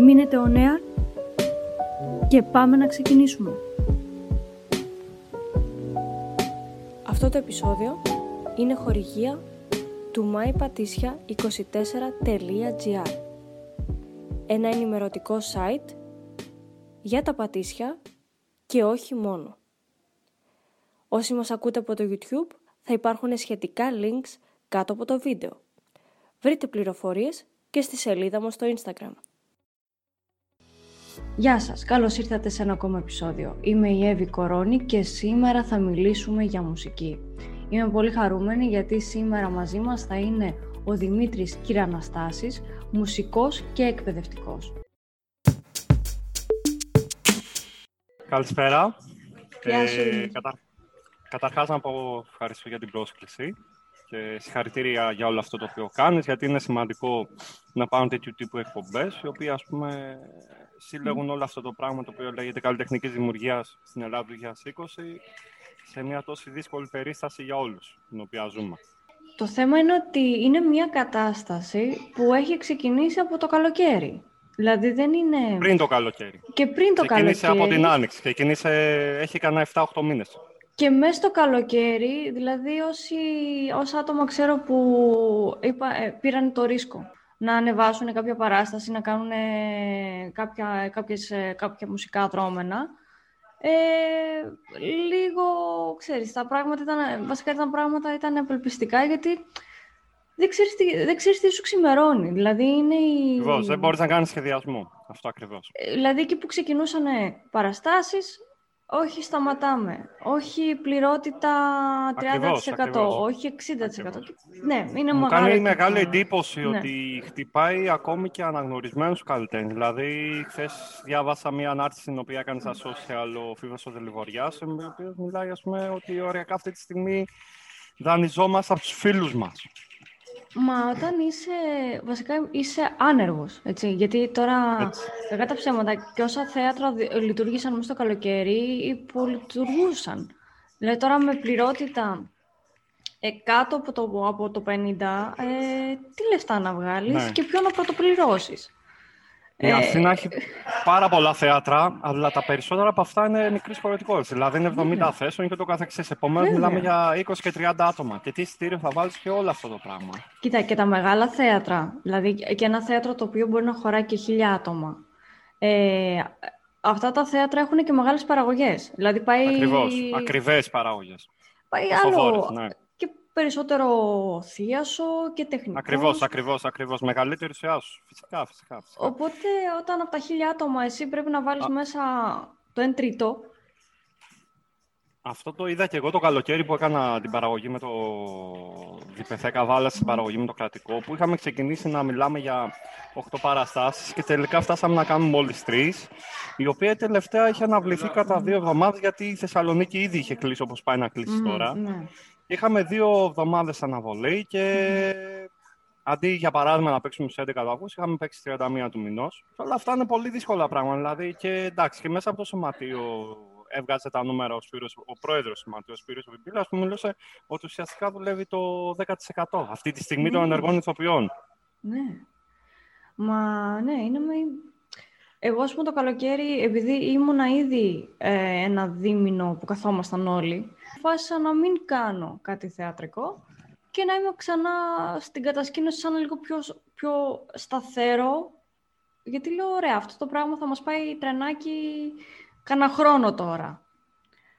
Μείνετε ο νέα και πάμε να ξεκινήσουμε. Αυτό το επεισόδιο είναι χορηγία του mypatisια24.gr Ένα ενημερωτικό site για τα πατήσια και όχι μόνο. Όσοι μας ακούτε από το YouTube θα υπάρχουν σχετικά links κάτω από το βίντεο. Βρείτε πληροφορίες και στη σελίδα μου στο Instagram. Γεια σας, καλώς ήρθατε σε ένα ακόμα επεισόδιο. Είμαι η Εύη Κορώνη και σήμερα θα μιλήσουμε για μουσική. Είμαι πολύ χαρούμενη γιατί σήμερα μαζί μας θα είναι ο Δημήτρης Κυραναστάσης, μουσικός και εκπαιδευτικός. Καλησπέρα. Γεια σου. Ε, κατα... Καταρχάς να πω ευχαριστώ για την πρόσκληση και συγχαρητήρια για όλο αυτό το οποίο κάνεις, γιατί είναι σημαντικό να πάρουν τέτοιου τύπου εκπομπές, οι οποίοι ας πούμε συλλέγουν όλο αυτό το πράγμα το οποίο λέγεται καλλιτεχνικής δημιουργίας στην Ελλάδα του 2020 σε μια τόσο δύσκολη περίσταση για όλους, την οποία ζούμε. Το θέμα είναι ότι είναι μια κατάσταση που έχει ξεκινήσει από το καλοκαίρι. Δηλαδή δεν είναι... Πριν το καλοκαίρι. Και πριν το Ξεκίνησε καλοκαίρι. από την Άνοιξη. Ξεκίνησε, έχει κανένα 7-8 μήνες. Και μέσα στο καλοκαίρι, δηλαδή όσοι, όσα άτομα ξέρω που είπα, ε, πήραν το ρίσκο να ανεβάσουν κάποια παράσταση, να κάνουν ε, κάποια, κάποιες, ε, κάποια μουσικά δρόμενα, ε, λίγο, ξέρεις, τα πράγματα ήταν, βασικά τα πράγματα ήταν απελπιστικά γιατί δεν ξέρεις, τι, δεν ξέρεις τι σου ξημερώνει. Δηλαδή είναι η... Ακριβώς, δεν μπορείς να κάνεις σχεδιασμό. Αυτό ακριβώς. Ε, Δηλαδή εκεί που ξεκινούσαν παραστάσεις, όχι σταματάμε, όχι πληρότητα 30%, Ακριβώς, ακριβώς. όχι 60%. Ακριβώς. Ναι, είναι Μου μεγάλο. κάνει το μεγάλη θέμα. εντύπωση Ναι. ότι χτυπάει ακόμη και αναγνωρισμένους καλλιτέχνες. Δηλαδή, χθες διάβασα μια ανάρτηση στην οποία έκανε στα social ο Φίβος ο Δελιβοριάς, ο οποίος μιλάει, ας πούμε, ότι οριακά αυτή τη στιγμή δανειζόμαστε από τους φίλους μας. Μα όταν είσαι, βασικά είσαι άνεργος, έτσι, γιατί τώρα, Έτσι. κακά τα ψέματα, και όσα θέατρα δι- λειτουργήσαν μέσα στο καλοκαίρι, υπολειτουργούσαν. Δηλαδή τώρα με πληρότητα ε, κάτω από το, από το 50, ε, τι λεφτά να βγάλεις Ναι. και ποιο να πρωτοπληρώσεις. Η Ε, Αθήνα έχει πάρα πολλά θέατρα, αλλά τα περισσότερα από αυτά είναι μικρής χωρητικότητα. Δηλαδή είναι 70 Βέβαια. θέσεων και το καθεξή. Επομένως, Βέβαια. μιλάμε για 20 και 30 άτομα. Και τι εισιτήριο θα βάλεις και όλο αυτό το πράγμα. Κοίτα, και τα μεγάλα θέατρα, δηλαδή και ένα θέατρο το οποίο μπορεί να χωράει και χίλια άτομα. Ε, αυτά τα θέατρα έχουν και μεγάλες παραγωγές. Δηλαδή πάει, Ακριβώς. Ακριβές παράγωγε. πάει άλλο ναι. Και περισσότερο θίασο και τεχνικό. Ακριβώς, ακριβώς, ακριβώς. Μεγαλύτερη ουσία σου. Φυσικά, φυσικά. φυσικά. Οπότε όταν από τα χίλια άτομα εσύ πρέπει να βάλεις Α. μέσα το 1 τρίτο, Αυτό το είδα και εγώ το καλοκαίρι που έκανα την παραγωγή με το Διπεθέκα Βάλα στην παραγωγή με το κρατικό, που είχαμε ξεκινήσει να μιλάμε για 8 παραστάσεις και τελικά φτάσαμε να κάνουμε μόλις 3, η οποία τελευταία είχε αναβληθεί κατά δύο εβδομάδες γιατί η Θεσσαλονίκη ήδη είχε κλείσει όπως πάει να κλείσει Μμμ, τώρα. ναι. Είχαμε δύο εβδομάδες αναβολή και αντί για παράδειγμα να παίξουμε στις 11 του Αυγούστου, είχαμε παίξει 31 του μηνός. Και όλα αυτά είναι πολύ δύσκολα πράγματα. Δηλαδή και εντάξει, και μέσα από το σωματείο έβγαζε τα νούμερα ο, Σπύρος, ο πρόεδρος του σωματείου, ο Σπύρος Βιμπίλας, που μιλούσε ότι ουσιαστικά δουλεύει το 10% αυτή τη στιγμή των Ναι. ενεργών ηθοποιών. Ναι. Μα ναι, είναι με... Εγώ, ας πούμε, το καλοκαίρι, επειδή ήμουνα ήδη ε, ένα δίμηνο που καθόμασταν όλοι, αποφάσισα να μην κάνω κάτι θεατρικό και να είμαι ξανά στην κατασκήνωση σαν λίγο πιο, πιο σταθερό. Γιατί λέω, ωραία, αυτό το πράγμα θα μας πάει τρενάκι κανένα χρόνο τώρα.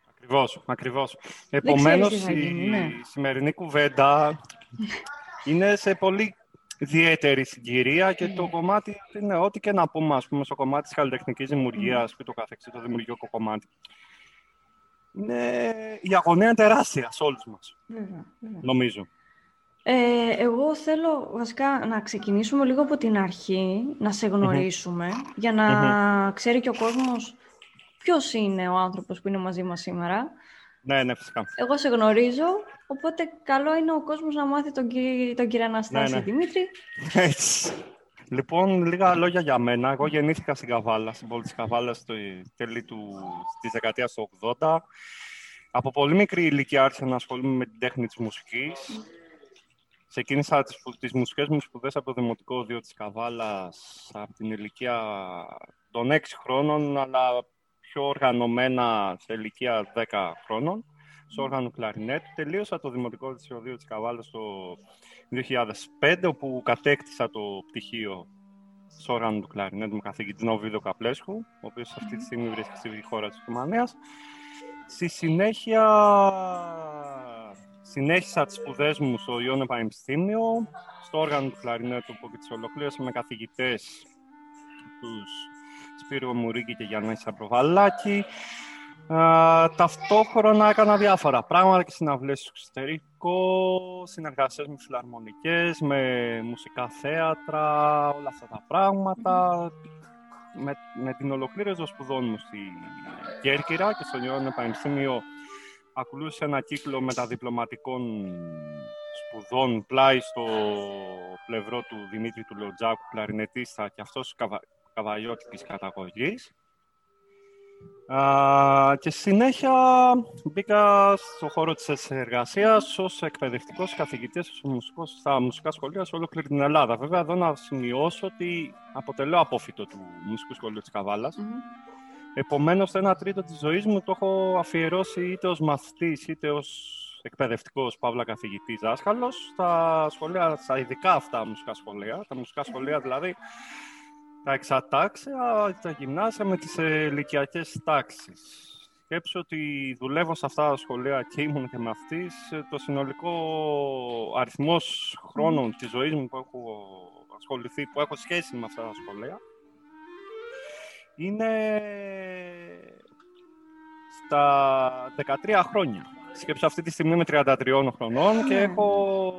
Ακριβώς, ακριβώς. ξέρεις Επομένως, τι θα η γίνει, ναι. σημερινή κουβέντα είναι σε πολύ ιδιαίτερη συγκυρία και το κομμάτι είναι ό,τι και να πούμε, ας πούμε, στο κομμάτι της καλλιτεχνικής δημιουργίας και το καθεξής, το δημιουργικό κομμάτι. Είναι... Η αγωνία είναι τεράστια σε όλους μας, Βέβαια, βέβαια. νομίζω. Ε, εγώ θέλω βασικά να ξεκινήσουμε λίγο από την αρχή, να σε γνωρισουμε για να ξέρει και ο κόσμος ποιος είναι ο άνθρωπος που είναι μαζί μας σήμερα. Ναι, ναι, φυσικά. Εγώ σε γνωρίζω, οπότε καλό είναι ο κόσμος να μάθει τον, τον κύριο Αναστάση ναι, ναι. Δημήτρη. Έτσι. Λοιπόν, λίγα λόγια για μένα. Εγώ γεννήθηκα στην Καβάλα, στην πόλη της Καβάλας, στο τέλη του, της δεκαετίας του 80. Από πολύ μικρή ηλικία άρχισα να ασχολούμαι με την τέχνη της μουσικής. Ξεκίνησα τις, τις μουσικές μου σπουδές από το Δημοτικό Δίο της Καβάλας από την ηλικία των 6 χρόνων, αλλά πιο οργανωμένα σε ηλικία 10 χρόνων, στο όργανο κλαρινέτ. Τελείωσα το Δημοτικό Δίο της Καβάλας το 2005, όπου κατέκτησα το πτυχίο στο όργανο του κλαρινέτ με καθηγητή Νόβιδο Καπλέσχου, ο οποίος αυτή τη στιγμή βρίσκεται στη χώρα της Ρουμανίας. Στη συνέχεια συνέχισα τις σπουδές μου στο Ιόνιο Πανεπιστήμιο, στο όργανο του κλαρινέτου που και τις ολοκλήρωσα με καθηγητές τους Σπύρο Μουρίκη και Γιάννη Σαπροβαλάκη. Ταυτόχρονα έκανα διάφορα πράγματα και συναυλίες στο εξωτερικό, συνεργασίες με φιλαρμονικές, με μουσικά θέατρα, όλα αυτά τα πράγματα. Με, με την ολοκλήρωση των σπουδών μου στη Κέρκυρα και στο Ιόνιο Πανεπιστήμιο ακολούθησε ένα κύκλο μεταδιπλωματικών σπουδών πλάι στο πλευρό του Δημήτρη του Λοτζάκου, κλαρινετίστα και αυτός καβα... καβαλιώτικης καταγωγής. Α, και συνέχεια μπήκα στο χώρο της εργασίας ως εκπαιδευτικός καθηγητής στα μουσικά σχολεία σε ολόκληρη την Ελλάδα. Βέβαια, εδώ να σημειώσω ότι αποτελώ απόφυτο του Μουσικού Σχολείου της καβαλας Επομένως, ένα τρίτο της ζωής μου το έχω αφιερώσει είτε ως μαθητής, είτε ως εκπαιδευτικός, παύλα καθηγητής, δάσκαλος, στα σχολεία, στα ειδικά αυτά μουσικά σχολεία, τα μουσικά σχολεία δηλαδή, τα εξατάξια, τα γυμνάσια με τις ηλικιακές τάξεις. Σκέψω ότι δουλεύω σε αυτά τα σχολεία και ήμουν και μαθητής, το συνολικό αριθμός χρόνων της ζωής μου που έχω ασχοληθεί, που έχω σχέση με αυτά τα σχολεία, είναι στα 13 χρόνια. Σκέψω αυτή τη στιγμή με 33 χρονών και έχω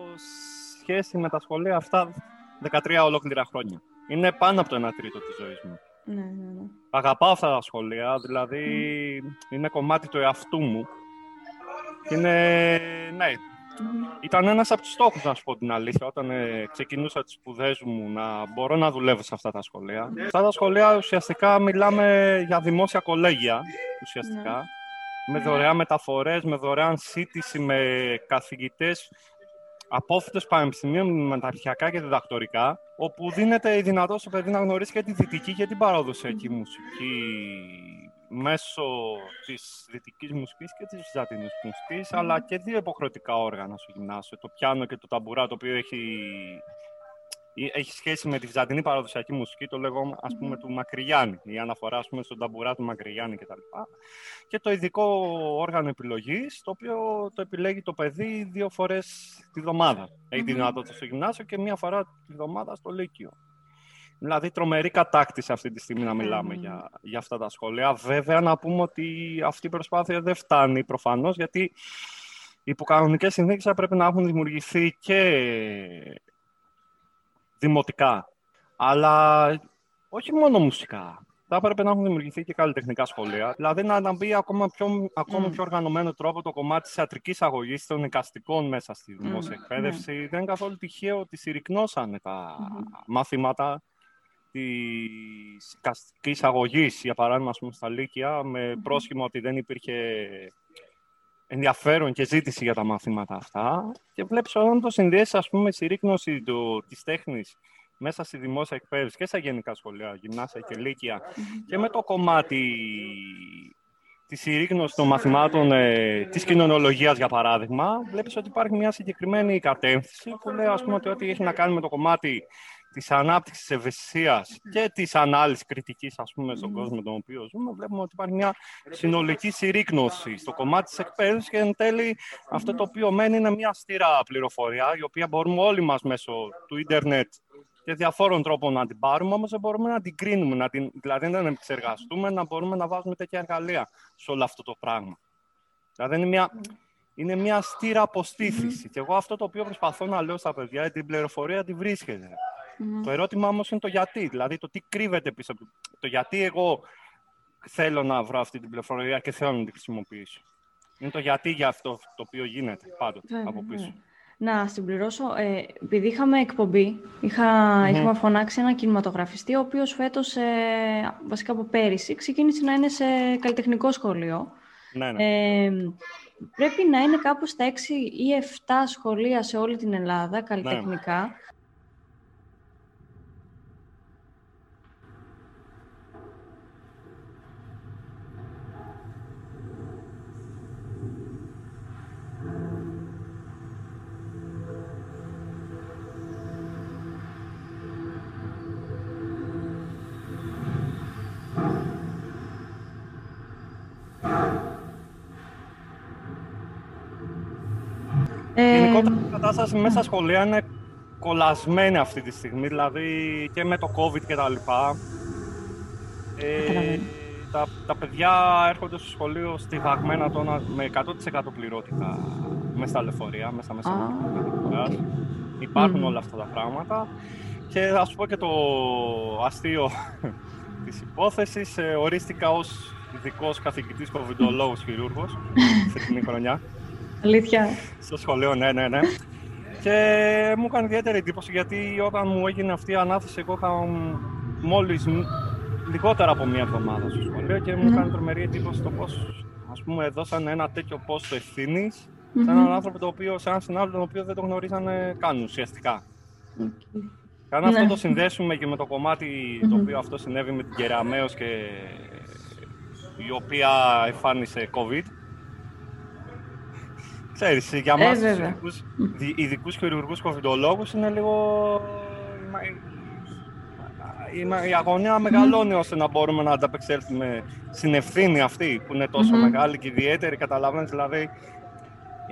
σχέση με τα σχολεία αυτά 13 ολόκληρα χρόνια. Είναι πάνω από το 1 τρίτο της ζωής μου. Ναι, ναι, ναι. Αγαπάω αυτά τα σχολεία, δηλαδή είναι κομμάτι του εαυτού μου. είναι, ναι, ήταν ένας από τους στόχους, να σου πω την αλήθεια, όταν ε, ξεκινούσα τις σπουδές μου να μπορώ να δουλεύω σε αυτά τα σχολεία. Σε αυτά τα σχολεία ουσιαστικά μιλάμε για δημόσια κολέγια, ουσιαστικά. Ναι. Με δωρεάν μεταφορές, με δωρεάν σύντηση, με καθηγητές απόφυτες πανεπιστημίων μεταρχιακά και διδακτορικά, όπου δίνεται η δυνατότητα στο παιδί να γνωρίσει και τη δυτική και την παραδοσιακή μουσική μέσω της δυτικής μουσικής και της βυζαντινής μουσικής, αλλά και δύο υποχρεωτικά όργανα στο γυμνάσιο, το πιάνο και το ταμπουρά, το οποίο έχει, έχει σχέση με τη βυζαντινή παραδοσιακή μουσική, το λέγω ας πούμε του Μακρυγιάννη, η αναφορά ας πούμε, στον ταμπουρά του Μακρυγιάννη κτλ. Και το ειδικό όργανο επιλογής, το οποίο το επιλέγει το παιδί δύο φορές τη βδομάδα. Έχει τη δυνατότητα στο γυμνάσιο και μία φορά τη βδομάδα στο Λύκειο. Δηλαδή, τρομερή κατάκτηση αυτή τη στιγμή να μιλάμε για, για αυτά τα σχόλια. Βέβαια, να πούμε ότι αυτή η προσπάθεια δεν φτάνει προφανώς, γιατί οι υποκανονικές συνθήκες θα πρέπει να έχουν δημιουργηθεί και δημοτικά, αλλά όχι μόνο μουσικά. Θα έπρεπε να έχουν δημιουργηθεί και καλλιτεχνικά σχολεία. Δηλαδή να, να μπει ακόμα πιο, ακόμα πιο οργανωμένο τρόπο το κομμάτι της ιατρικής αγωγής των εικαστικών μέσα στη δημόσια εκπαίδευση. Δεν είναι καθόλου τυχαίο ότι συρρυκνώσανε τα μαθήματα της καστική αγωγής, για παράδειγμα, πούμε, στα Λύκεια, με πρόσχημα ότι δεν υπήρχε ενδιαφέρον και ζήτηση για τα μαθήματα αυτά. Και βλέπεις όταν το συνδυέσει, ας πούμε, η ρίκνωση του, της τέχνης μέσα στη δημόσια εκπαίδευση και στα γενικά σχολεία, γυμνάσια και λύκεια, και με το κομμάτι της συρρήγνωσης των μαθημάτων ε, της κοινωνιολογίας, για παράδειγμα, βλέπεις ότι υπάρχει μια συγκεκριμένη κατεύθυνση που λέει, ας πούμε, ότι ό,τι έχει να κάνει με το κομμάτι της ανάπτυξης της ευαισθησίας και της ανάλυσης κριτικής, ας πούμε, στον κόσμο τον οποίο ζούμε, βλέπουμε ότι υπάρχει μια συνολική συρρήκνωση στο κομμάτι της εκπαίδευσης και εν τέλει αυτό το οποίο μένει είναι μια στήρα πληροφορία, η οποία μπορούμε όλοι μας μέσω του ίντερνετ και διαφόρων τρόπων να την πάρουμε, όμως δεν μπορούμε να την κρίνουμε, να την, δηλαδή να την επεξεργαστούμε, να μπορούμε να βάζουμε τέτοια εργαλεία σε όλο αυτό το πράγμα. Δηλαδή είναι μια είναι μια στήρα αποστήθηση. Και εγώ αυτό το οποίο προσπαθώ να λέω στα παιδιά, την πληροφορία τη βρίσκεται. Το ερώτημα όμως είναι το γιατί, δηλαδή το τι κρύβεται πίσω από το γιατί εγώ θέλω να βρω αυτή την πληροφορία και θέλω να την χρησιμοποιήσω. Είναι το γιατί για αυτό το οποίο γίνεται πάντοτε από πίσω. Να συμπληρώσω, ε, επειδή είχαμε εκπομπή, είχα, είχαμε φωνάξει ένα κινηματογραφιστή, ο οποίος φέτος, ε, βασικά από πέρυσι, ξεκίνησε να είναι σε καλλιτεχνικό σχολείο. Ναι, ναι. Ε, πρέπει να είναι κάπου στα 6 ή 7 σχολεία σε όλη την Ελλάδα, ναι. Καλλιτεχνικά. Γενικότερα η κατάσταση μέσα στα σχολεία είναι κολλασμένη αυτή τη στιγμή, δηλαδή και με το COVID και τα λοιπά. Ε, τα, τα παιδιά έρχονται στο σχολείο στιβαγμένα τώρα με 100% πληρότητα μέσα στα λεωφορεία, μέσα μέσα ah, Υπάρχουν όλα αυτά τα πράγματα. Και θα σου πω και το αστείο της υπόθεσης. Ε, ορίστηκα ως ειδικός καθηγητής κοβιντολόγος χειρούργος αυτή την χρονιά. Αλήθεια. Στο σχολείο, ναι, ναι, ναι. Και μου έκανε ιδιαίτερη εντύπωση γιατί όταν μου έγινε αυτή η ανάθεση, εγώ είχα μόλις λιγότερα από μία εβδομάδα στο σχολείο και μου έκανε τρομερή εντύπωση το πώς ας πούμε δώσαν ένα τέτοιο πόστο ευθύνης mm-hmm. σε έναν άνθρωπο το οποίο, σε έναν συνάδελφο τον οποίο δεν το γνωρίζανε καν ουσιαστικά. Okay. Και αν αυτό ναι. το συνδέσουμε και με το κομματι το οποίο αυτό συνέβη με την Κεραμέως και η οποία εμφάνισε COVID, Ξέρεις, για ε, μας ε, τους ειδικούς, χειρουργούς κοβιντολόγους είναι λίγο... Η, η αγωνία μεγαλώνει ώστε να μπορούμε να ανταπεξέλθουμε στην ευθύνη αυτή που είναι τόσο μεγάλη και ιδιαίτερη, καταλαβαίνεις, δηλαδή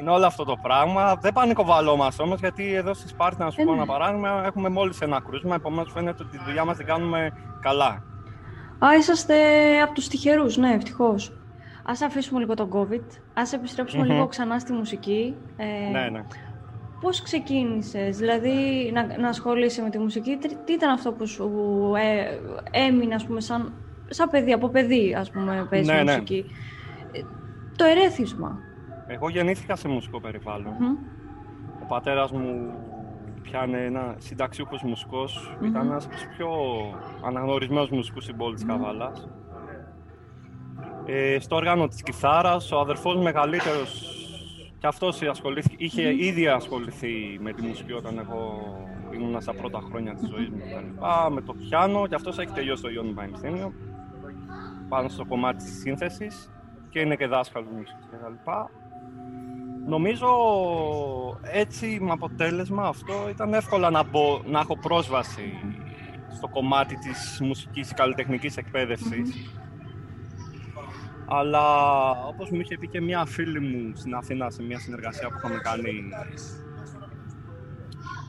είναι όλο αυτό το πράγμα. Δεν πανικοβαλόμαστε όμως, γιατί εδώ στη Σπάρτη, να σου πω ένα παράδειγμα, έχουμε μόλις ένα κρούσμα. Επομένως, φαίνεται ότι τη δουλειά μας την κάνουμε καλά. Α, είσαστε από τους τυχερούς, ναι, ευτυχώς. Ας αφήσουμε λίγο τον COVID, ας επιστρεψουμε λίγο ξανά στη μουσική. Ε, ναι, ναι. Πώς ξεκίνησες, δηλαδή να, να ασχολείσαι με τη μουσική, τι ήταν αυτό που σου ε, έμεινε ας πούμε σαν, σαν παιδί, από παιδί ας πούμε παίζει ναι, ναι. μουσική; Ναι. Το ερέθισμα. Εγώ γεννήθηκα σε μουσικό Ο πατέρας μου πιάνε ένα συνταξιούχος μουσικός, ήταν ένας από τους πιο αναγνωρισμένους μουσικούς στην πόλη της Καβάλας. Ε, στο όργανο της κιθάρας, ο αδερφός μεγαλύτερος και αυτός είχε ήδη ασχοληθεί με τη μουσική όταν εγώ ήμουν στα πρώτα χρόνια της ζωής μου με το πιάνο και αυτός έχει τελειώσει το Ιόνι Πανεπιστήμιο πάνω στο κομμάτι της σύνθεσης και είναι και δάσκαλος μουσικής κτλ. Νομίζω έτσι με αποτέλεσμα αυτό ήταν εύκολα να, μπω, να έχω πρόσβαση στο κομμάτι της μουσικής καλλιτεχνικής εκπαίδευσης αλλά όπως μου είχε πει και μια φίλη μου στην Αθήνα σε μια συνεργασία που είχαμε κάνει,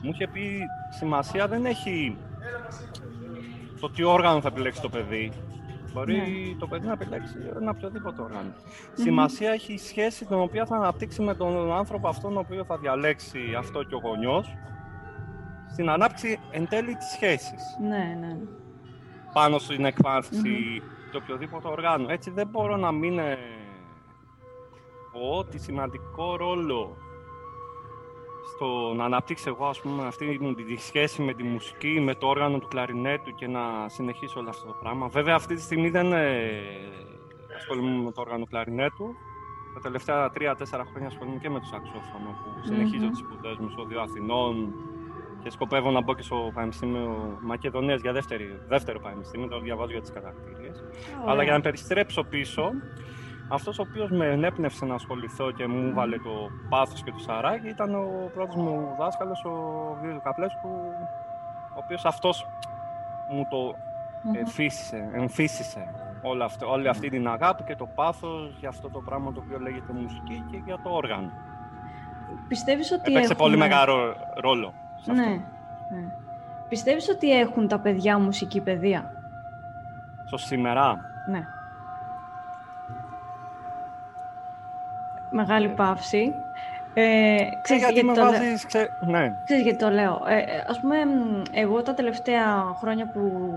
μου είχε πει σημασία δεν έχει το τι όργανο θα επιλέξει το παιδί. Μπορεί ναι. το παιδί να επιλέξει ένα οποιοδήποτε Σημασία έχει η σχέση την οποία θα αναπτύξει με τον άνθρωπο αυτόν ο οποίος θα διαλέξει αυτό και ο γονιός στην ανάπτυξη εν τέλει της σχέσης. Ναι, ναι. Πάνω στην εκφάνση το οποιοδήποτε οργάνο. Έτσι δεν μπορώ να μην ε, πω ότι σημαντικό ρόλο στο να αναπτύξω εγώ ας πούμε, αυτή μου τη σχέση με τη μουσική, με το όργανο του κλαρινέτου και να συνεχίσω όλο αυτό το πράγμα. Βέβαια αυτή τη στιγμή δεν ε, ασχολούμαι με το όργανο του κλαρινέτου. Τα τελευταία τρία-τέσσερα χρόνια ασχολούμαι και με το σαξόφωνο που συνεχίζω mm-hmm. τις σπουδές μου στο Δύο Αθηνών, και σκοπεύω να μπω και στο Πανεπιστήμιο Μακεδονίας για δεύτερη, δεύτερο πανεπιστήμιο, το διαβάζω για τις κατακτήριες. Αλλά για να περιστρέψω πίσω, αυτός ο οποίος με ενέπνευσε να ασχοληθώ και μου βάλε το πάθος και το σαράκι ήταν ο πρώτος μου δάσκαλος, ο Βίρου Καπλέσκου, ο οποίος αυτός μου το εμφύσισε, εμφύσισε όλη αυτή, όλη αυτή την αγάπη και το πάθος για αυτό το πράγμα το οποίο λέγεται μουσική και για το όργανο. Πιστεύεις ότι Έπαιξε πολύ μεγάλο ρόλο ναι, ναι. Πιστεύεις ότι έχουν τα παιδιά μουσική παιδεία; Στο σήμερα. Ναι. μεγάλη παύση. Ε, ξέρεις, γιατί, γιατί το βάζεις, ξέ... ναι. ξέρεις γιατί το λέω. Ε, ε, ας πούμε, εγώ τα τελευταία χρόνια που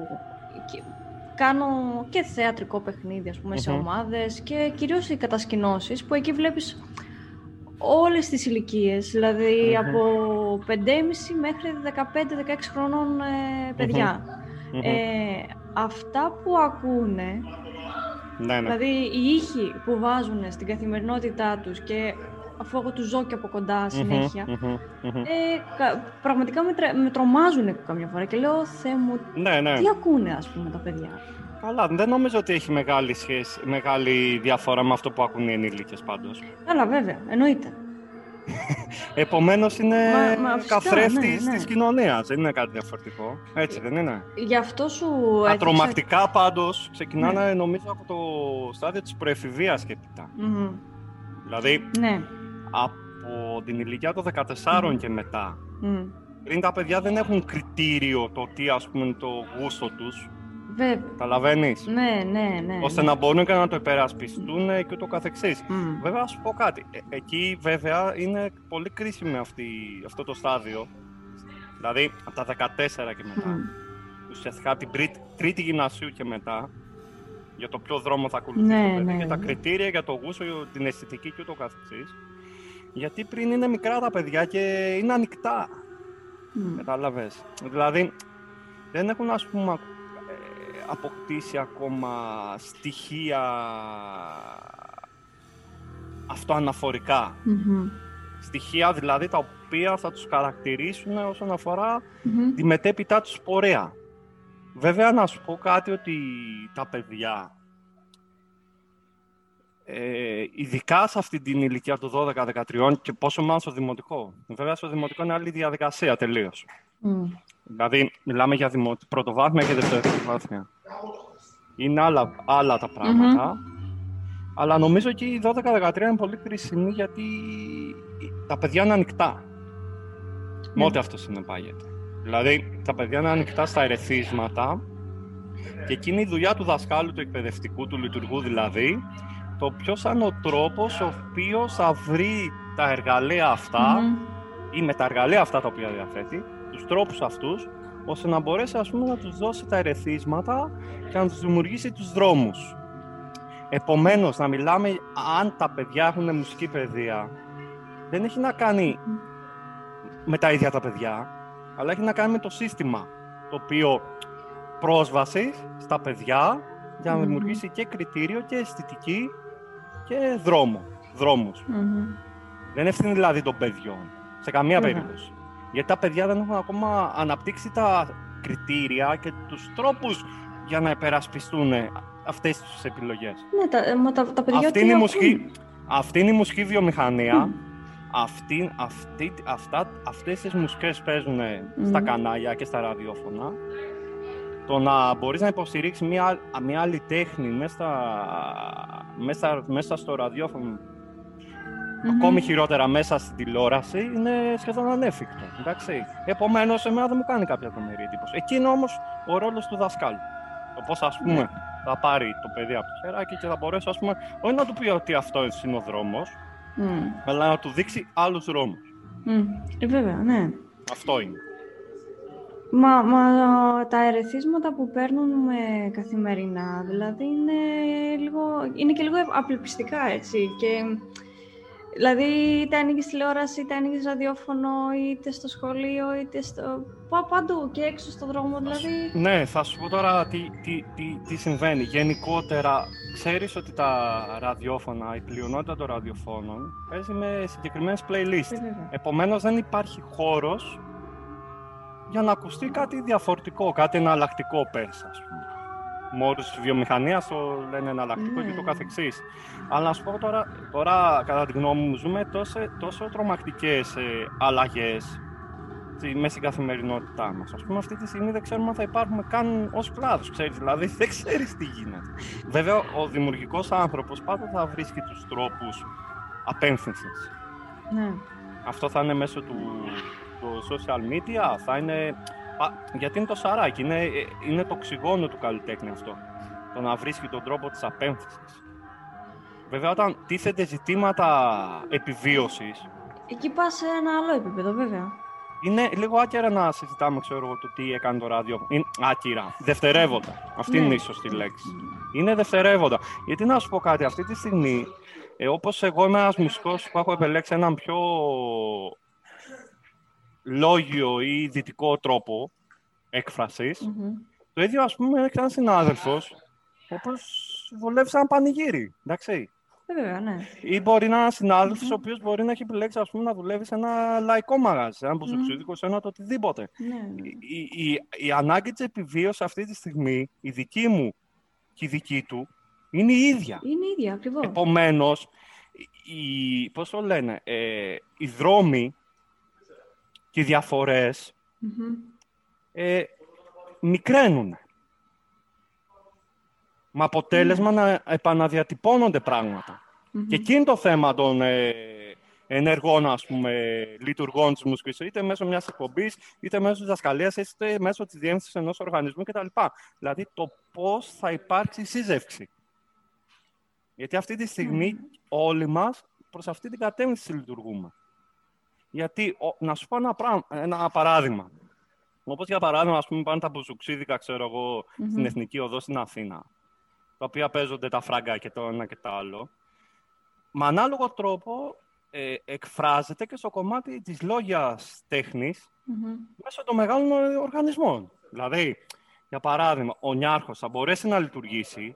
κάνω και θεατρικό παιχνίδι, ας πούμε, σε ομάδες και κυρίως οι κατασκηνώσεις που εκεί βλέπεις όλες τις ηλικίες, δηλαδή από 5,5 μέχρι 15-16 χρονών ε, παιδια Ε, αυτά που ακούνε, ναι, ναι. δηλαδή οι ήχοι που βάζουν στην καθημερινότητά τους και αφού εγώ τους ζω και από κοντά ε, πραγματικά με, με τρομάζουν καμιά φορά και λέω «Θεέ μου, ναι, ναι. τι ακούνε ας πούμε τα παιδιά». Καλά, δεν νομίζω ότι έχει μεγάλη, σχέση, μεγάλη διαφορά με αυτό που ακούν οι ενήλικες πάντως. Καλά, βέβαια, εννοείται. Επομένως είναι καθρέφτη ναι, ναι. της κοινωνίας. Δεν είναι κάτι διαφορετικό. Έτσι δεν είναι. Γι' αυτό σου. Ατρομακτικά έδειξα... πάντως ξεκινάνε ναι. νομίζω από το στάδιο της προεφηβείας σχετικά. Δηλαδή ναι. από την ηλικία των 14 και μετά. Πριν τα παιδιά δεν έχουν κριτήριο το τι ας πούμε το γούστο τους Βέβαια. Καταλαβαίνει. Ναι, ναι, ναι. Ώστε ναι. να μπορούν και να το υπερασπιστούν και ούτω καθεξής. Mm. Βέβαια, να σου πω κάτι. Ε, εκεί, βέβαια, είναι πολύ κρίσιμο αυτή, αυτό το στάδιο. Δηλαδή, από τα 14 και μετά. Mm. Ουσιαστικά από την τρίτη, τρίτη γυμνασίου και μετά. Για το ποιο δρόμο θα ακολουθήσει ναι, το παιδί. Ναι, και τα ναι. κριτήρια για το γούστο, την αισθητική και ούτω καθεξής. Γιατί πριν είναι μικρά τα παιδιά και είναι ανοιχτά. Mm. Κατάλαβες. Δηλαδή, δεν έχουν, ας πούμε, αποκτήσει ακόμα στοιχεία Στοιχεία δηλαδή τα οποία θα τους χαρακτηρίσουν όσον τη μετέπειτά τους πορεία. Βέβαια να σου πω κάτι ότι τα παιδιά, ε, ειδικά σε αυτή την ηλικία του 12-13 και πόσο μάλλον στο δημοτικό. Βέβαια στο δημοτικό είναι άλλη διαδικασία τελείως. Δηλαδή, μιλάμε για δημο... πρωτοβάθμια και δευτεροβάθμια. Είναι άλλα, άλλα τα πραγματα Αλλά νομίζω ότι η 12-13 είναι πολύ κρίσιμη γιατί τα παιδιά είναι ανοιχτά. Mm. Με ό,τι αυτό συνεπάγεται. Δηλαδή, τα παιδιά είναι ανοιχτά στα ερεθίσματα και εκείνη η δουλειά του δασκάλου, του εκπαιδευτικού, του λειτουργού δηλαδή, το ποιος θα είναι ο τρόπος ο οποίος θα βρει τα εργαλεία ή με τα εργαλεία αυτά τα οποία διαθέτει, τους τρόπους αυτούς, ώστε να μπορέσει ας πούμε, να τους δώσει τα ερεθίσματα και να τους δημιουργήσει τους δρόμους. Επομένως, να μιλάμε αν τα παιδιά έχουν μουσική παιδεία, δεν έχει να κάνει με τα ίδια τα παιδιά, αλλά έχει να κάνει με το σύστημα, το οποίο πρόσβαση στα παιδιά για να δημιουργήσει και κριτήριο και αισθητική και δρόμο, δρόμους. Δεν ευθύνει δηλαδή των παιδιών, σε καμία περίπτωση. Γιατί τα παιδιά δεν έχουν ακόμα αναπτύξει τα κριτήρια και τους τρόπους για να υπερασπιστούν αυτές τις επιλογές. Ναι, τα, μα τα, τα παιδιά αυτή είναι, η μουσική, αυτή είναι η μουσική βιομηχανία. Mm. Αυτή, αυτή, αυτά, αυτές τις μουσικές παίζουν στα κανάλια και στα ραδιόφωνα. Το να μπορείς να υποστηρίξεις μια, μια άλλη τέχνη μέσα, μέσα, μέσα στο ραδιόφωνο ακόμη χειρότερα μέσα στην τηλεόραση, είναι σχεδόν ανέφικτο. Εντάξει. Επομένως, εμένα δεν μου κάνει κάποια τρομερή εντύπωση. Εκείνο όμως ο ρόλος του δασκάλου. Το πώς, ας πούμε, ναι. θα πάρει το παιδί από το χεράκι και θα μπορέσει, ας πούμε, όχι να του πει ότι αυτό είναι ο δρόμος, αλλά να του δείξει άλλους δρόμους. Ε, βέβαια, ναι. Αυτό είναι. Μα, μα τα ερεθίσματα που παίρνουμε καθημερινά, δηλαδή είναι, λίγο, είναι και λίγο απελπιστικά, έτσι. Και Δηλαδή, είτε ανοίγεις τηλεόραση, είτε ανοίγεις ραδιόφωνο, είτε στο σχολείο, είτε στο. Πάω παντού και έξω στον δρόμο, δηλαδή. Ναι, θα σου πω τώρα τι, τι, τι, τι συμβαίνει. Γενικότερα, ξέρεις ότι τα ραδιόφωνα, η πλειονότητα των ραδιοφώνων παίζει με συγκεκριμένες playlist. Ε, Επομένως, δεν υπάρχει χώρος για να ακουστεί κάτι διαφορετικό, κάτι εναλλακτικό, πες, ας πούμε με όρους της βιομηχανίας το λένε εναλλακτικό και το ναι. καθεξής. Αλλά να σου πω τώρα, τώρα κατά τη γνώμη μου ζούμε τόσο, τόσο τρομακτικές ε, αλλαγές μέσα στην καθημερινότητά μας. Ας πούμε αυτή τη στιγμή δεν ξέρουμε αν θα υπάρχουμε καν ως κλάδος, ξέρεις, δηλαδή δεν ξέρεις τι γίνεται. Βέβαια ο δημιουργικός άνθρωπος πάντα θα βρίσκει τους τρόπους απέμφυνσης. Ναι. Αυτό θα είναι μέσω του, του social media, θα είναι γιατί είναι το σαράκι, είναι, είναι το οξυγόνο του καλλιτέχνη αυτό. Το να βρίσκει τον τρόπο της απέμφυσης. Βέβαια, όταν τίθεται ζητήματα επιβίωσης, Εκεί πας σε ένα άλλο επίπεδο, βέβαια. είναι λίγο άκυρα να συζητάμε, ξέρω εγώ, το τι έκανε το ράδιο. Είναι άκυρα. Δευτερεύοντα. Αυτή Ναι. είναι η σωστή λέξη. Είναι δευτερεύοντα. Γιατί να σου πω κάτι, αυτή τη στιγμή, ε, όπως εγώ είμαι ένας μουσικός που έχω επιλέξει έναν πιο λόγιο ή δυτικό τρόπο έκφρασης, Μμμ. το ίδιο ας πούμε έχει έναν συνάδελφος, ο οποίος βολεύει σαν πανηγύρι, εντάξει. Ε, βέβαια, ναι. Ή μπορεί να είναι ένας συνάδελφος ο οποίος μπορεί να έχει επιλέξει ας πούμε, να δουλεύει σε ένα λαϊκό μαγαζί, σε ένα μπουζουξίδικο, σε ένα το οτιδήποτε. ναι, ναι. Η, η, η ανάγκη της επιβίωσης αυτή τη στιγμή, η δική μου και η δική του, είναι η ίδια. Είναι ίδια, ακριβώς. Επομένως, οι, πώς το λένε, ε, οι δρόμοι και οι διαφορές ε, μικραίνουν. Με αποτέλεσμα να επαναδιατυπώνονται πράγματα. Και εκεί είναι το θέμα των ε, ενεργών, ας πούμε, λειτουργών της μουσικής, είτε μέσω μιας εκπομπής, είτε μέσω της διδασκαλίας, είτε μέσω της διεύθυνσης ενός οργανισμού κτλ. Δηλαδή, το πώς θα υπάρξει σύζευξη. Γιατί αυτή τη στιγμή όλοι μας προς αυτή την κατεύθυνση λειτουργούμε. Γιατί, ο- να σου πω ένα, πράγμα, ένα παράδειγμα. Όπως για παράδειγμα, ας πούμε, πάνε τα μπουζουξίδικα, ξέρω εγώ, στην Εθνική Οδό στην Αθήνα, τα οποία παίζονται τα φράγκα και το ένα και το άλλο. Με ανάλογο τρόπο ε, εκφράζεται και στο κομμάτι της λόγιας τέχνης Μμμ. μέσω των μεγάλων ε, οργανισμών. Δηλαδή, για παράδειγμα, ο Νιάρχος θα μπορέσει να λειτουργήσει,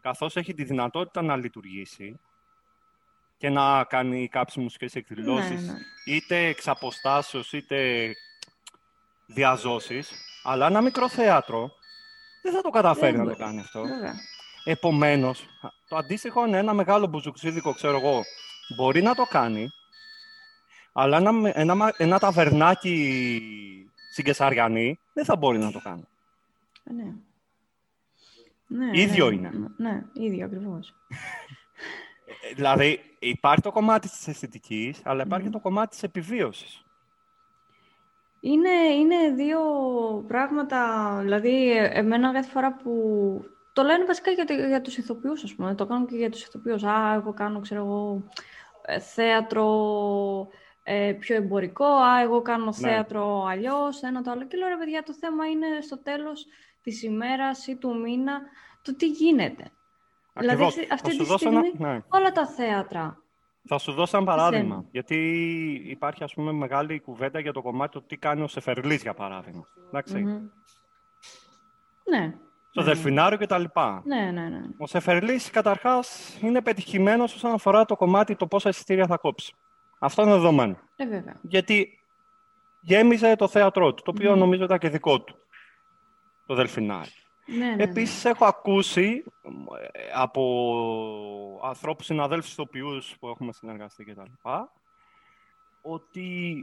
καθώς έχει τη δυνατότητα να λειτουργήσει και να κάνει κάποιες μουσικές εκδηλώσεις, Ναι, ναι. είτε εξ αποστάσεως, είτε διαζώσεις, αλλά ένα μικρό θέατρο δεν θα το καταφέρει Δεν να το μπορεί. κάνει αυτό. Βέβαια. Επομένως, το αντίστοιχο είναι ένα μεγάλο μπουζουξίδικο, ξέρω εγώ, μπορεί να το κάνει, αλλά ένα, με- ένα, μα- ένα ταβερνάκι στην Κεσαριανή δεν θα μπορεί να το κάνει. Ε, ναι. Ναι, Ίδιο ναι, είναι. Ναι, ναι, ίδιο ακριβώς. Ε, Δηλαδή, υπάρχει το κομμάτι της αισθητικής, αλλά υπάρχει Μμμ. το κομμάτι της επιβίωσης. Είναι, είναι δύο πράγματα, δηλαδή ε, εμένα κάθε φορά που το λένε βασικά για, το- για τους ηθοποιούς, ας πούμε, το κάνουν και για τους ηθοποιούς. Α, εγώ κάνω, ξέρω εγώ, ε, θέατρο ε, πιο εμπορικό, α, εγώ κάνω Ναι. θέατρο αλλιώς, ένα το άλλο. Και λέω, ρε παιδιά, το θέμα είναι στο τέλος της ημέρας ή του μήνα το τι γίνεται. Δηλαδή, Ακριβώς. αυτή- Θα αυτή σου τη δώσω ένα- στιγμή ναι. όλα τα θέατρα Θα σου δώσω ένα παράδειγμα. Θέλω. Γιατί υπάρχει, ας πούμε, μεγάλη κουβέντα για το κομμάτι του τι κάνει ο Σεφερλής, για παράδειγμα. Εντάξει. Μμμ. Ναι. Στο ναι, Δελφινάριο κτλ. Ναι, ναι, ναι. Ο Σεφερλής, καταρχάς, είναι πετυχημένος όσον αφορά το κομμάτι το πόσα εισιτήρια θα κόψει. Αυτό είναι δεδομένο. Ε, βέβαια. Γιατί γέμιζε το θέατρό του, το οποίο Μμμ. νομίζω ήταν και δικό του, το Δελφινάριο. Ναι, ναι, ναι. Επίσης, έχω ακούσει ε, από ανθρώπους, συναδέλφους ηθοποιούς που έχουμε συνεργαστεί κτλ. ότι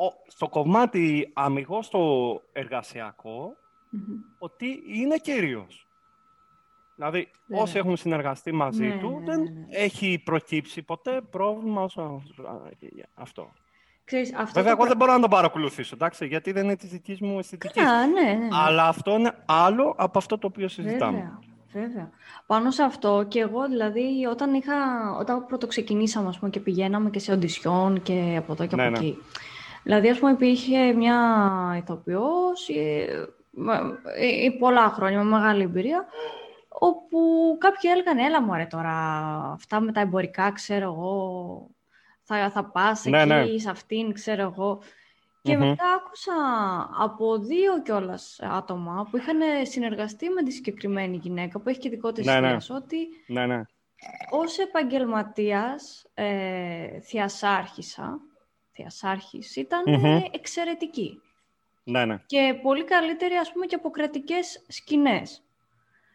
ο- στο κομμάτι αμυγός το εργασιακό, Μμμ. ότι είναι κύριος. Δηλαδή, Βέβαια. όσοι έχουν συνεργαστεί μαζί Ναι, του, ναι, δεν ναι, ναι. έχει προκύψει ποτέ πρόβλημα όσο αυτό. Ξέρεις, αυτό Βέβαια, το εγώ δεν μπορώ να το παρακολουθήσω, εντάξει, γιατί δεν είναι της δικής μου αισθητικής. Α, ναι, ναι, ναι. Αλλά αυτό είναι άλλο από αυτό το οποίο συζητάμε. Βέβαια, βέβαια. Πάνω σε αυτό και εγώ δηλαδή όταν είχα, όταν πρώτο ξεκινήσαμε ας πούμε, και πηγαίναμε και σε οντισιόν και από εδώ και Ναι, από ναι. εκεί. Δηλαδή ας πούμε υπήρχε μια ηθοποιός ε, με- ε, ε, πολλά χρόνια με μεγάλη εμπειρία όπου κάποιοι έλεγαν έλα μωρέ τώρα αυτά με τα εμπορικά ξέρω εγώ θα, θα πας Ναι, εκεί ναι. σε αυτήν ξέρω εγώ και Μμμ. μετά άκουσα από δύο κιόλας άτομα που είχαν συνεργαστεί με τη συγκεκριμένη γυναίκα που έχει και δικό της Ναι, ναι. θείας, ότι Ναι, ναι. ως επαγγελματίας ε, θειασάρχησα, θειασάρχης, ήταν ε, Μμμ. εξαιρετική. Ναι, ναι. Και πολύ καλύτερη, ας πούμε, και από κρατικές σκηνές.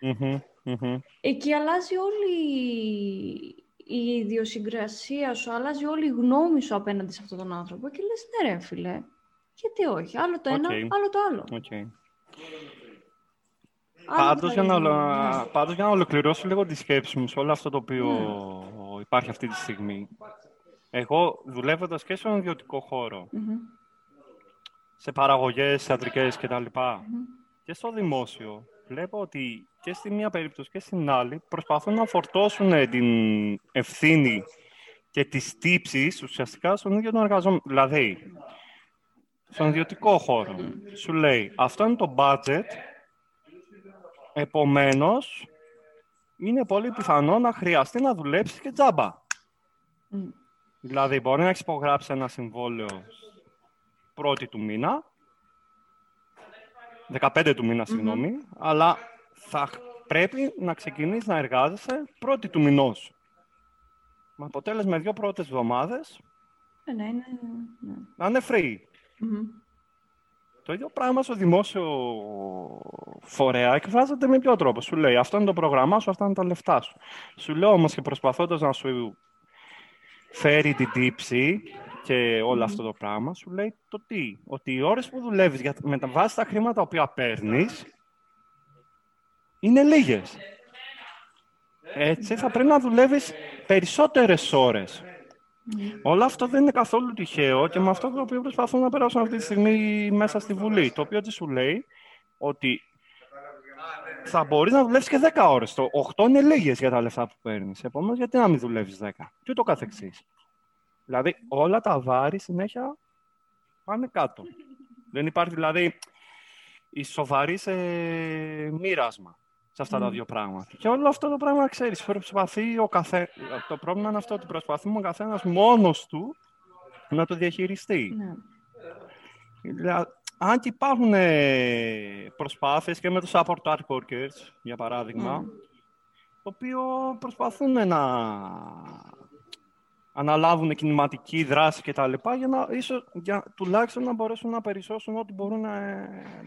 Μμμ, μμμ. Εκεί αλλάζει όλη η ιδιοσυγκρασία σου, αλλάζει όλη η γνώμη σου απέναντι σε αυτόν τον άνθρωπο και λες, ναι ρε φίλε, γιατί όχι, άλλο το ένα, Οκ. άλλο το άλλο. Οκ. Άλλο Πάντως θα για, να, γίνει, ολο- ναι. πάντως για να ολοκληρώσω λίγο τη σκέψη μου σε όλο αυτό το οποίο υπάρχει αυτή τη στιγμή. Εγώ δουλεύοντας και στον ιδιωτικό χώρο, Μμμ, σε παραγωγές, θεατρικές κτλ. μμμ. και στο δημόσιο, βλέπω ότι και στη μία περίπτωση και στην άλλη προσπαθούν να φορτώσουν την ευθύνη και τις τύψεις ουσιαστικά στον ίδιο τον εργαζόμενο. Δηλαδή, στον ιδιωτικό χώρο, σου λέει, αυτό είναι το budget, επομένως, είναι πολύ πιθανό να χρειαστεί να δουλέψεις και τζάμπα. Δηλαδή, μπορεί να έχεις υπογράψει ένα συμβόλαιο πρώτη του μήνα, 15 του μήνα, συγγνώμη, αλλά θα πρέπει να ξεκινήσει να εργάζεσαι πρώτη του μηνός. Με αποτέλεσμα δύο πρώτες εβδομάδες Ε, ναι, ναι, ναι. να είναι free. Το ίδιο πράγμα στο δημόσιο φορέα εκφράζεται με ποιο τρόπο. Σου λέει αυτό είναι το πρόγραμμά σου, αυτά είναι τα λεφτά σου. Σου λέω όμως και προσπαθώντας να σου φέρει την τύψη και όλο αυτό το πράγμα, σου λέει το τι. Ότι οι ώρες που δουλεύεις για, με τα βάση τα χρήματα που παίρνεις είναι λίγες. Έτσι θα πρέπει να δουλεύεις περισσότερες ώρες. Όλο αυτό δεν είναι καθόλου τυχαίο και με αυτό το οποίο προσπαθούν να περάσουν αυτή τη στιγμή μέσα στη Βουλή. Το οποίο τι σου λέει ότι θα μπορείς να δουλεύεις και 10 ώρες. Το 8 είναι λίγες για τα λεφτά που παίρνεις. Επομένως, γιατί να μην δουλεύεις 10. Και ούτω καθεξής. Δηλαδή, όλα τα βάρη συνέχεια πάνε κάτω. Δεν υπάρχει δηλαδή η σοβαρή σε μοίρασμα σε αυτά τα δύο πράγματα. Και όλο αυτό το πράγμα, ξέρεις, προσπαθεί ο καθέ... Το πρόβλημα είναι αυτό ότι προσπαθούμε ο καθένας μόνος του να το διαχειριστεί. Ναι. Δηλαδή, αν και υπάρχουν ε, προσπάθειες και με τους support art workers, για παράδειγμα, mm. το οποίο προσπαθούν να αναλάβουν κινηματική δράση και τα λοιπά, για, να, ίσως, για τουλάχιστον να μπορέσουν να περισσώσουν ό,τι μπορούν να,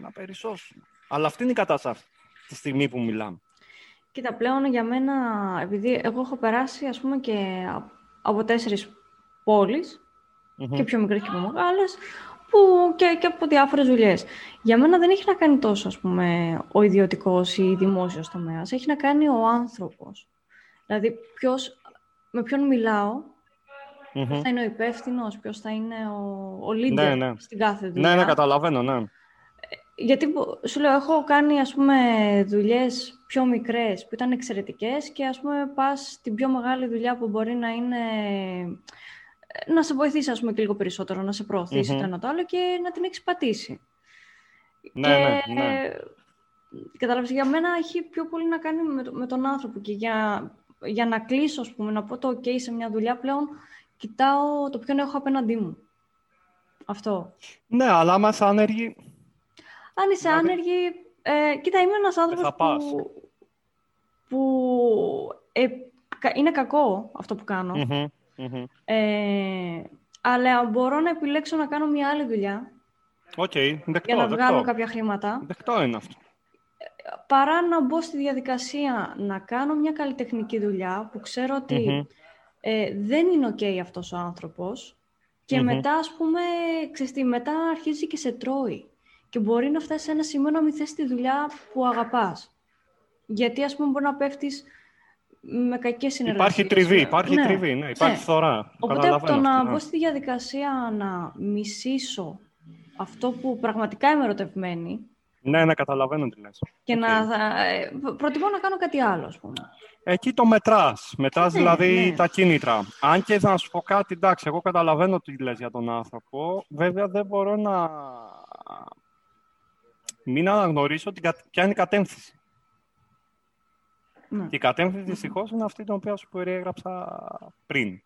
να περισσώσουν. Αλλά αυτή είναι η κατάσταση τη στιγμή που μιλάμε. Κοίτα, πλέον για μένα, επειδή εγώ έχω περάσει ας πούμε και από τέσσερις και πιο μικρές και πιο μεγάλες, που και, και από διάφορες δουλειές. Για μένα δεν έχει να κάνει τόσο, ας πούμε, ο ιδιωτικός ή δημόσιος τομέας. Έχει να κάνει ο άνθρωπος. Δηλαδή, ποιος, με ποιον μιλάω, mm-hmm. θα είναι ο υπεύθυνος, ποιος θα είναι ο, ο leader ναι, ναι. στην κάθε δουλειά; Ναι, ναι, καταλαβαίνω, ναι γιατί σου λέω, έχω κάνει ας πούμε δουλειές πιο μικρές που ήταν εξαιρετικές και ας πούμε πας στην πιο μεγάλη δουλειά που μπορεί να είναι να σε βοηθήσει ας πούμε και λίγο περισσότερο, να σε προωθήσει το ένα το άλλο και να την έχεις πατήσει. Ναι, και, ναι, ναι. Κατάλαβες, για μένα έχει πιο πολύ να κάνει με, με τον άνθρωπο και για, για να κλείσω, ας πούμε, να πω το ok σε μια δουλειά πλέον, κοιτάω το ποιον έχω απέναντί μου. Αυτό. Ναι, αλλά άμα είσαι άνεργη, αν είσαι δηλαδή... άνεργη, ε, κοίτα, είμαι ένας άνθρωπος που, που ε, είναι κακό αυτό που κανω Ε, αλλά μπορώ να επιλέξω να κάνω μια άλλη δουλειά. Okay, δεκτό, για να δεκτό. βγάλω κάποια χρήματα. Δεκτό είναι αυτό. Παρά να μπω στη διαδικασία να κάνω μια καλλιτεχνική δουλειά που ξέρω ε, δεν είναι ok αυτός ο άνθρωπος και μετά, ας πούμε, ξέρεις μετά αρχίζει και σε τρώει και μπορεί να φτάσει σε ένα σημείο να μην θες τη δουλειά που αγαπάς. Γιατί, ας πούμε, μπορεί να πέφτεις με κακές συνεργασίες. Υπάρχει τριβή, υπάρχει ναι. τριβή, ναι, υπάρχει ναι. φθορά. Οπότε από το να ναι. μπω στη διαδικασία να μισήσω αυτό που πραγματικά είμαι ερωτευμένη, ναι, ναι, καταλαβαίνω τι λες. Και okay. να, ε, προτιμώ να κάνω κάτι άλλο, ας πούμε. Εκεί το μετράς. Μετράς ναι, δηλαδή ναι. τα κίνητρα. Αν και να σου πω κάτι, εντάξει, εγώ καταλαβαίνω τι λες για τον άνθρωπο. Βέβαια δεν μπορώ να μην αναγνωρίσω την, ποια είναι η κατεύθυνση. Ναι. Και η κατεύθυνση δυστυχώς είναι αυτή την οποία σου περιέγραψα πριν.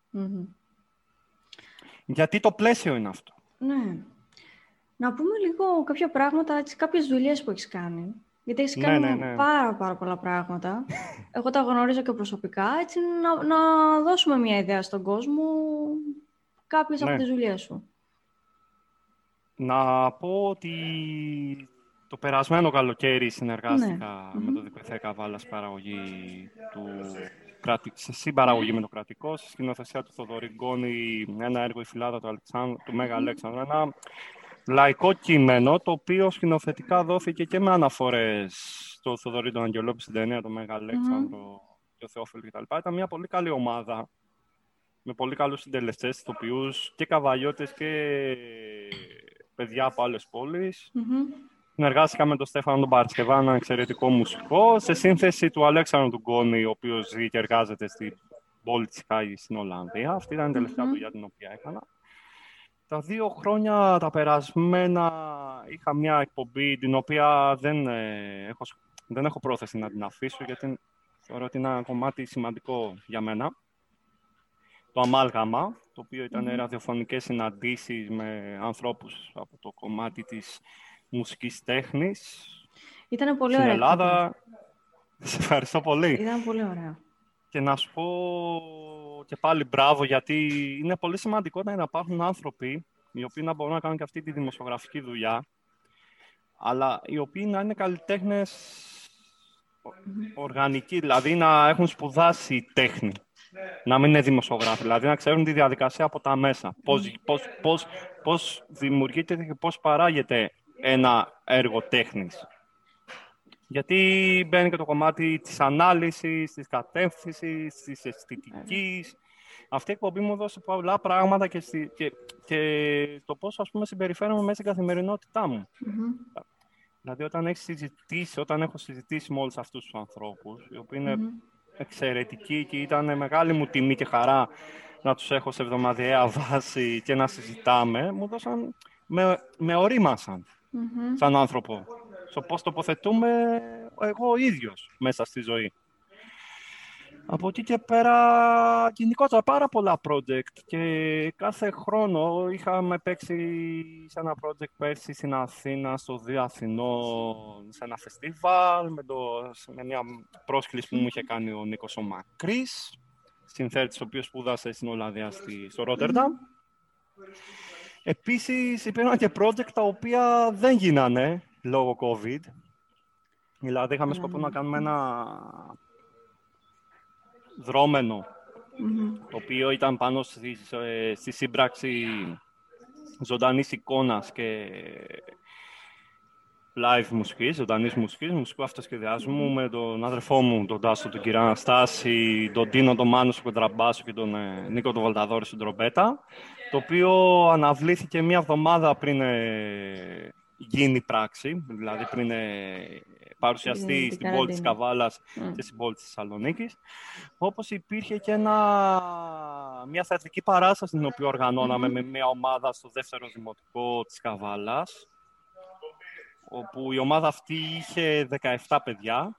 Γιατί το πλαίσιο είναι αυτό. Ναι. Να πούμε λίγο κάποια πράγματα, έτσι, κάποιες δουλειές που έχεις κάνει. Γιατί έχεις ναι, κάνει ναι, ναι. πάρα, πάρα πολλά πράγματα. Εγώ τα γνωρίζω και προσωπικά. Έτσι, να, να δώσουμε μια ιδέα στον κόσμο κάποιες από τις δουλειές σου. Να πω ότι το περασμένο καλοκαίρι συνεργάστηκα ναι. με το ΔΠΘ Καβάλα παραγωγή του σε συμπαραγωγή με το κρατικό, στη σκηνοθεσία του Θοδωρή Γκόνη, ένα έργο η φυλάδα του, Αλεξάνδρου, του Μέγα Αλέξανδρου, ένα λαϊκό κείμενο, το οποίο σκηνοθετικά δόθηκε και με αναφορές στο Θοδωρή τον Αγγελόπη στην ταινία, το Μέγα Αλέξανδρο και ο Θεόφιλο κτλ. Ήταν μια πολύ καλή ομάδα, με πολύ καλούς συντελεστές, ηθοποιούς και καβαλιώτες και παιδιά από άλλες πόλεις. Συνεργάστηκα με τον Στέφανο τον Παρασκευά, ένα εξαιρετικό μουσικό, σε σύνθεση του Αλέξανδρου του Γκόνη, ο οποίος ζει και εργάζεται στην πόλη της Χάγης στην Ολλανδία. Αυτή ήταν η τελευταία δουλειά την οποία έκανα. Τα δύο χρόνια τα περασμένα είχα μια εκπομπή την οποία δεν, ε, έχω, δεν έχω πρόθεση να την αφήσω γιατί θεωρώ ότι είναι ένα κομμάτι σημαντικό για μένα. Το Αμάλγαμα, το οποίο ήταν mm-hmm. ραδιοφωνικές συναντήσεις με ανθρώπους από το κομμάτι της μουσικής τέχνης. Ήταν πολύ στην ωραία. Στην Ελλάδα. Σε ευχαριστώ πολύ. Ήταν πολύ ωραία. Και να σου πω και πάλι μπράβο, γιατί είναι πολύ σημαντικό να υπάρχουν άνθρωποι οι οποίοι να μπορούν να κάνουν και αυτή τη δημοσιογραφική δουλειά, αλλά οι οποίοι να είναι καλλιτέχνες οργανικοί, δηλαδή να έχουν σπουδάσει τέχνη. Να μην είναι δημοσιογράφοι, δηλαδή να ξέρουν τη διαδικασία από τα μέσα. Πώς, πώς, πώς, πώς δημιουργείται και πώς παράγεται ένα έργο τέχνης. Γιατί μπαίνει και το κομμάτι της ανάλυσης, της κατεύθυνσης, της αισθητικής. Αυτή η εκπομπή μου έδωσε πολλά πράγματα και, και, και το πώς ας πούμε συμπεριφέρομαι μέσα στην καθημερινότητά μου. Mm-hmm. Δηλαδή όταν έχεις συζητήσει, όταν έχω συζητήσει με όλους αυτούς τους ανθρώπους, οι οποίοι είναι mm-hmm. εξαιρετικοί και ήταν μεγάλη μου τιμή και χαρά να τους έχω σε εβδομαδιαία βάση και να συζητάμε, μου δώσαν, με, με ορίμασαν mm-hmm. σαν άνθρωπο. Στο πώς τοποθετούμε εγώ ο ίδιος μέσα στη ζωή. Από εκεί και πέρα, γενικότερα πάρα πολλά project και κάθε χρόνο είχαμε παίξει σε ένα project πέρσι στην Αθήνα, στο Δίο Αθηνών, σε ένα φεστιβάλ, με, το, με μια πρόσκληση που μου είχε κάνει ο Νίκος ο Μακρύς, συνθέτης ο οποίος σπούδασε στην Ολλανδία στη, στο Ρότερνταμ. Επίσης υπήρχαν και project τα οποία δεν γίνανε λόγω COVID. Δηλαδή είχαμε σκοπό να κάνουμε ένα δρομενο το οποίο ήταν πάνω στη, στη σύμπραξη ζωντανής εικόνας και live μουσικής, ζωντανής μουσικής, μουσικού αυτοσχεδιασμού με τον αδερφό μου, τον Τάσο, τον κύριο Αναστάση, τον Τίνο, τον Μάνο, στον κοντραμπάσο και τον ε, Νίκο, τον Βαλταδόρη στην τρομπέτα, το οποίο αναβλήθηκε μία εβδομάδα πριν ε, γίνει πράξη, δηλαδή πριν ε, παρουσιαστεί στην πόλη της Καβάλας και στην πόλη της Θεσσαλονίκης. Όπως υπήρχε και ένα, μια θεατρική παράσταση την οποία οργανώναμε με μια ομάδα στο δεύτερο δημοτικό της Καβάλας, όπου η ομάδα αυτή είχε 17 παιδιά,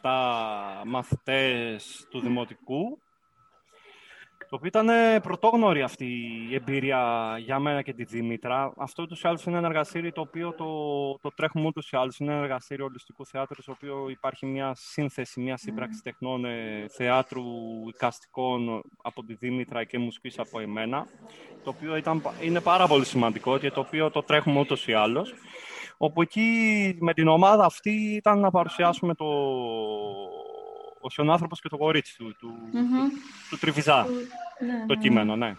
17 μαθητές του δημοτικού το οποίο ήταν πρωτόγνωρη αυτή η εμπειρία για μένα και τη Δήμητρα. Αυτό του άλλου είναι ένα εργαστήριο το οποίο το, το τρέχουμε ούτως ή άλλως. Είναι ένα εργαστήριο ολιστικού θεάτρου, στο οποίο υπάρχει μια σύνθεση, μια σύμπραξη mm. τεχνών ε, θεάτρου οικαστικών από τη Δήμητρα και μουσικής από εμένα. Το οποίο ήταν, είναι πάρα πολύ σημαντικό και το οποίο το τρέχουμε ούτως ή άλλως. Όπου εκεί με την ομάδα αυτή ήταν να παρουσιάσουμε το, ο Σιωνάνθρωπος και το κορίτσι του, του, του, Τριβιζά, ναι, το ναι, κείμενο, ναι.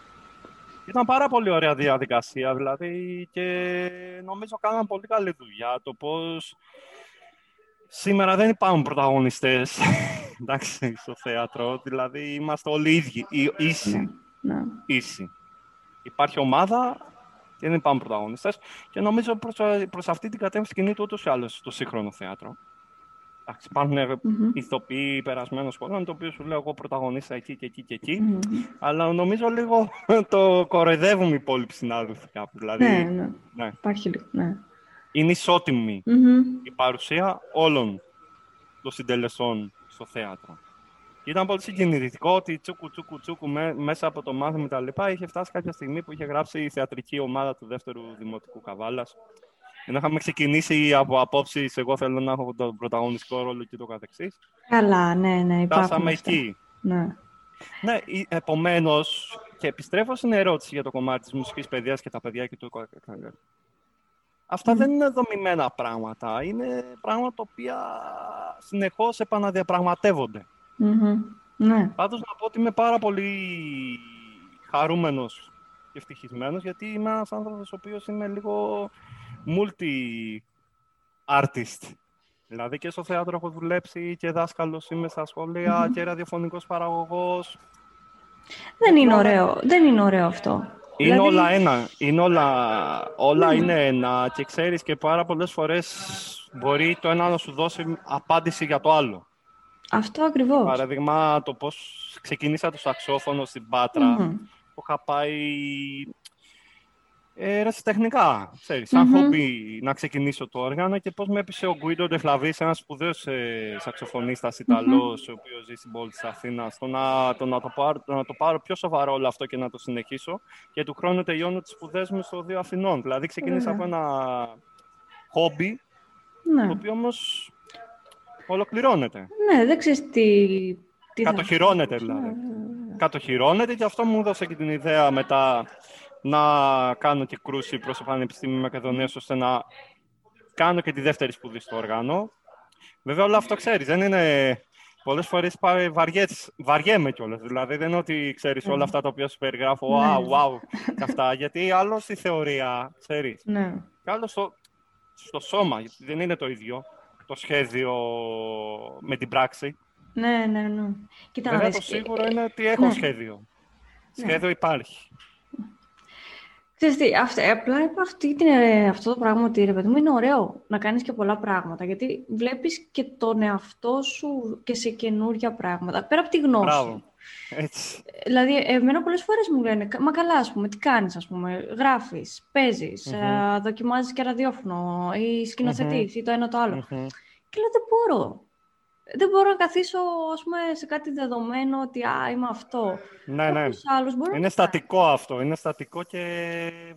Ήταν πάρα πολύ ωραία διαδικασία, δηλαδή, και νομίζω κάναμε πολύ καλή δουλειά. Το πώς σήμερα δεν υπάρχουν πρωταγωνιστές, εντάξει, στο θέατρο, δηλαδή είμαστε όλοι ίδιοι, ίσοι, ναι, ίσοι. Υπάρχει ομάδα και δεν υπάρχουν πρωταγωνιστές και νομίζω προς, προς αυτή την κατεύθυνση κινείται ούτως ή άλλως το σύγχρονο θέατρο. Εντάξει, υπάρχουν mm-hmm. ηθοποιοί περασμένων σχολών, το οποίο σου λέω εγώ πρωταγωνίστησα εκεί και εκεί και εκεί. Mm-hmm. Αλλά νομίζω λίγο το κοροϊδεύουν οι υπόλοιποι συνάδελφοι κάπου. Δηλαδή, ναι, ναι. ναι. Υπάρχει λίγο, ναι. Είναι ισότιμη mm-hmm. η παρουσία όλων των συντελεσών στο θέατρο. ήταν πολύ συγκινητικό ότι τσούκου τσούκου τσούκου μέσα από το μάθημα τα λοιπά είχε φτάσει κάποια στιγμή που είχε γράψει η θεατρική ομάδα του δεύτερου Δημοτικού Καβάλας ενώ είχαμε ξεκινήσει από απόψεις, εγώ θέλω να έχω τον πρωταγωνιστικό ρόλο και το καθεξής. Καλά, ναι, ναι, υπάρχουν. Φτάσαμε εκεί. Ναι. Ναι, επομένως, και επιστρέφω στην ερώτηση για το κομμάτι της μουσικής παιδεία και τα παιδιά και το. Αυτά mm. δεν είναι δομημένα πράγματα. Είναι πράγματα τα οποία συνεχώς επαναδιαπραγματεύονται. Mm-hmm. Ναι. Πάντως να πω ότι είμαι πάρα πολύ χαρούμενος και ευτυχισμένος γιατί είμαι ένας άνθρωπος ο οποίος είμαι λίγο multi-artist. Δηλαδή και στο θέατρο έχω δουλέψει και δάσκαλος είμαι στα σχολεία και ραδιοφωνικός παραγωγός. Δεν είναι ωραίο, δεν είναι ωραίο αυτό. Είναι Δηλαδή- όλα ένα. Είναι όλα, όλα είναι ένα και ξέρεις και πάρα πολλές φορές μπορεί το ένα να σου δώσει απάντηση για το άλλο. Αυτό ακριβώς. Παραδείγμα, το πώς ξεκίνησα το σαξόφωνο στην Πάτρα, Μμμ. που είχα πάει ε, ερασιτεχνικά, ξέρεις, σαν Μμμ. χόμπι να ξεκινήσω το όργανο και πώς με έπεισε ο Γκουίντο Ντεχλαβής, ένας σπουδαίος ε, σαξοφωνίστας Ιταλός, ο οποίος ζει στην πόλη της Αθήνας, το να το, να, το πάρω, το να το πάρω πιο σοβαρό όλο αυτό και να το συνεχίσω και του χρόνου τελειώνω τις σπουδές μου στο Δύο Αθηνών. Δηλαδή ξεκίνησα Ωραία. από ένα χόμπι, Ναι. το οποίο όμως ολοκληρώνεται. ναι, δεν ξέρεις τι... τι θα- Κατοχυρώνεται δηλαδή. Κατοχυρώνεται και αυτό μου έδωσε και την ιδέα μετά να κάνω και κρούση προς το Πανεπιστήμιο Μακεδονίας ώστε να κάνω και τη δεύτερη σπουδή στο όργανο. Βέβαια όλο αυτό ξέρεις, δεν είναι... Πολλές φορές πάει βαριές, βαριέμαι κιόλας. Δηλαδή δεν είναι ότι ξέρεις όλα αυτά τα οποία σου περιγράφω, Ναι. wow, wow, και αυτά. Γιατί άλλος στη θεωρία, ξέρεις, Ναι. και άλλος στο, στο σώμα, γιατί δεν είναι το ίδιο το σχέδιο με την πράξη. Ναι, ναι, ναι. Κοίτα να Βέβαια το δεις, σίγουρο είναι ότι έχω ναι. σχέδιο. Σχέδιο υπάρχει. Ξέρεις τι, αυ- ε, απλά είπα αυτή την, ε, αυτό το πράγμα ότι ρε παιδί μου είναι ωραίο να κάνεις και πολλά πράγματα γιατί βλέπεις και τον εαυτό σου και σε καινούργια πράγματα πέρα από τη γνώση. Μπράβο. Έτσι. Δηλαδή, εμένα πολλές φορές μου λένε, «Κα- μα καλά, ας πούμε, τι κάνεις, ας πούμε, γράφεις, παίζεις, Μμμ. ε, δοκιμάζεις και ραδιόφωνο ή σκηνοθετείς ή το ένα το άλλο. Μμμ. Και λέω, δεν μπορώ. Δεν μπορώ να καθίσω, ας πούμε, σε κάτι δεδομένο ότι, α, είμαι αυτό. Ναι, ναι. Κάποιος άλλος μπορεί να Είναι το κάνει. στατικό αυτό. Είναι στατικό και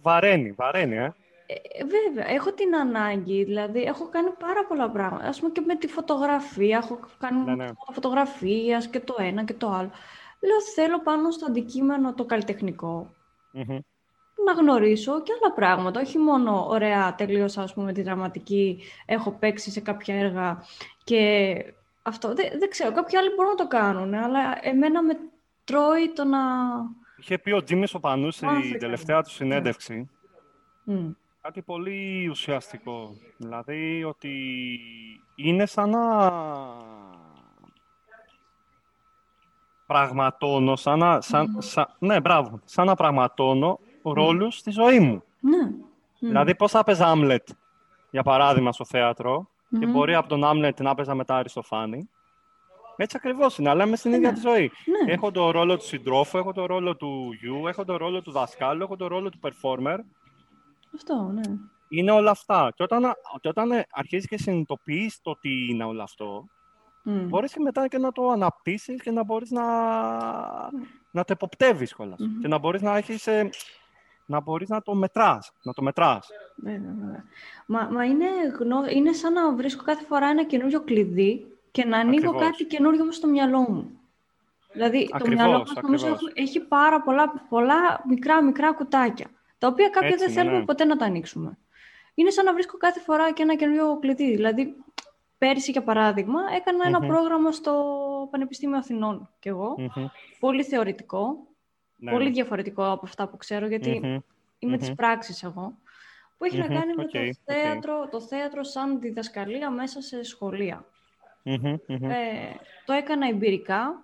βαραίνει. Βαραίνει, ε. Ε, βέβαια, έχω την ανάγκη, δηλαδή έχω κάνει πάρα πολλά πράγματα. Ας πούμε και με τη φωτογραφία, έχω κάνει Ναι, ναι. φωτογραφίας και το ένα και το άλλο. Λέω, θέλω πάνω στο αντικείμενο το καλλιτεχνικό Μμμ. να γνωρίσω και άλλα πράγματα. Όχι μόνο, ωραία, τελείωσα ας πούμε τη δραματική, έχω παίξει σε κάποια έργα και αυτό. Δεν, δεν ξέρω, κάποιοι άλλοι μπορούν να το κάνουν, αλλά εμένα με τρώει το να... Είχε πει ο Τζίμις ο Πανούς Ω, αυτό στην ήταν. τελευταία του συνέντευξη Μμ. κάτι πολύ ουσιαστικό. Δηλαδή ότι είναι σαν να πραγματώνω, σαν να, σαν, σαν- ναι, μπράβο, σαν να πραγματώνω ρόλους στη ζωή μου. Ναι. Μμ. Δηλαδή, πώς θα έπαιζα Άμλετ, για παράδειγμα, στο θέατρο, και Μμμ. μπορεί από τον Άμλετ να έπαιζα μετά Αριστοφάνη. Έτσι ακριβώς είναι, αλλά είμαι στην ίδια τη ζωή. Ναι. Έχω το ρόλο του συντρόφου, έχω το ρόλο του γιου, έχω το ρόλο του δασκάλου, έχω το ρόλο του performer. Αυτό, ναι. Είναι όλα αυτά. Και όταν, και όταν αρχίζεις και συνειδητοποιείς το τι είναι όλο αυτό, Μμ. μπορείς και μετά και να το αναπτύσσεις και να μπορείς να, να το εποπτεύεις κιόλας. Μμμ. Και να μπορείς να έχεις... ε, να μπορείς να το μετράς, να το μετράς. Βέβαια, βέβαια. Μα, μα είναι, γνω... είναι σαν να βρίσκω κάθε φορά ένα καινούριο κλειδί και να ανοίγω Ακριβώς. κάτι καινούριο μες στο μυαλό μου. Δηλαδή, το Ακριβώς, μυαλό μας νομίζω ακριβώς. έχει- έχει πάρα πολλά, πολλά μικρά μικρά κουτάκια, τα οποία κάποια Έτσι δεν είναι, θέλουμε ναι. ποτέ να τα ανοίξουμε. Είναι σαν να βρίσκω κάθε φορά και ένα καινούριο κλειδί. Δηλαδή, πέρυσι, για παράδειγμα, έκανα ένα Μμμ. πρόγραμμα στο Πανεπιστήμιο Αθηνών κι εγώ, Μμμ. πολύ θεωρητικό, Ναι, πολύ ναι. διαφορετικό από αυτά που ξέρω, γιατί Μμμ. είμαι της Μμμ. πράξης εγώ, που έχει Μμμ, να κάνει με οκ, το, οκ. θέατρο, το θέατρο σαν διδασκαλία μέσα σε σχολεία. Μμμ, μμμ. Ε, το έκανα εμπειρικά,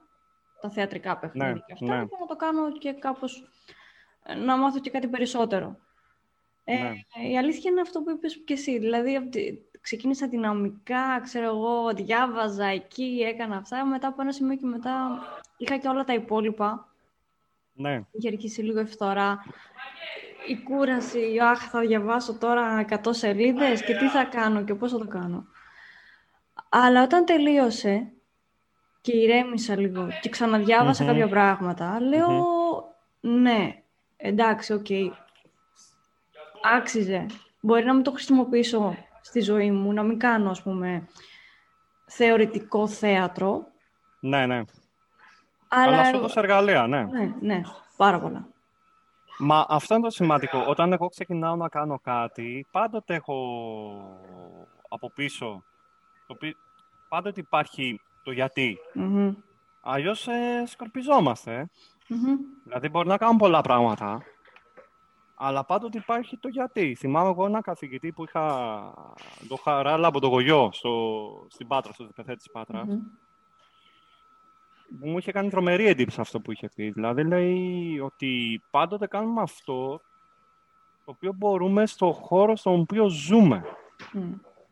τα θεατρικά παιχνίδια Ναι, και αυτά, ναι. και να το κάνω και κάπως, ε, να μάθω και κάτι περισσότερο. Ε, Ναι. Η αλήθεια είναι αυτό που είπες και εσύ, δηλαδή απ' τη- ξεκίνησα δυναμικά, ξέρω εγώ, διάβαζα εκεί, έκανα αυτά, μετά από ένα σημείο και μετά είχα και όλα τα υπόλοιπα, Ναι. είχε αρχίσει λίγο η φθορά. Η κούραση, αχ, θα διαβάσω τώρα 100 σελίδες και τι θα κάνω και πώς θα το κάνω. Αλλά όταν τελείωσε και ηρέμησα λίγο και ξαναδιάβασα Μμμ. κάποια πράγματα, λέω, ναι, εντάξει, οκ, άξιζε. Μπορεί να μην το χρησιμοποιήσω στη ζωή μου, να μην κάνω, ας πούμε, θεωρητικό θέατρο, Ναι, ναι. Αλλά... Αλλά σου έδωσε εργαλεία, ναι. Ναι, ναι, πάρα πολλά. Μα αυτό είναι το σημαντικό. Όταν εγώ ξεκινάω να κάνω κάτι, πάντοτε έχω από πίσω. Το πι- Πάντοτε υπάρχει το γιατί. Μμμ. Αλλιώς ε, σκορπιζόμαστε. Μμμ. Δηλαδή μπορεί να κάνουμε πολλά πράγματα. Αλλά πάντοτε υπάρχει το γιατί. Θυμάμαι εγώ ένα καθηγητή που είχα το χαράλα από το γογιό στο, στην Πάτρα, στο ΔΠΘ της Πάτρας. Μμμ. Μου είχε κάνει τρομερή εντύπωση αυτό που είχε πει. Δηλαδή λέει ότι πάντοτε κάνουμε αυτό το οποίο μπορούμε στο χώρο στον οποίο ζούμε.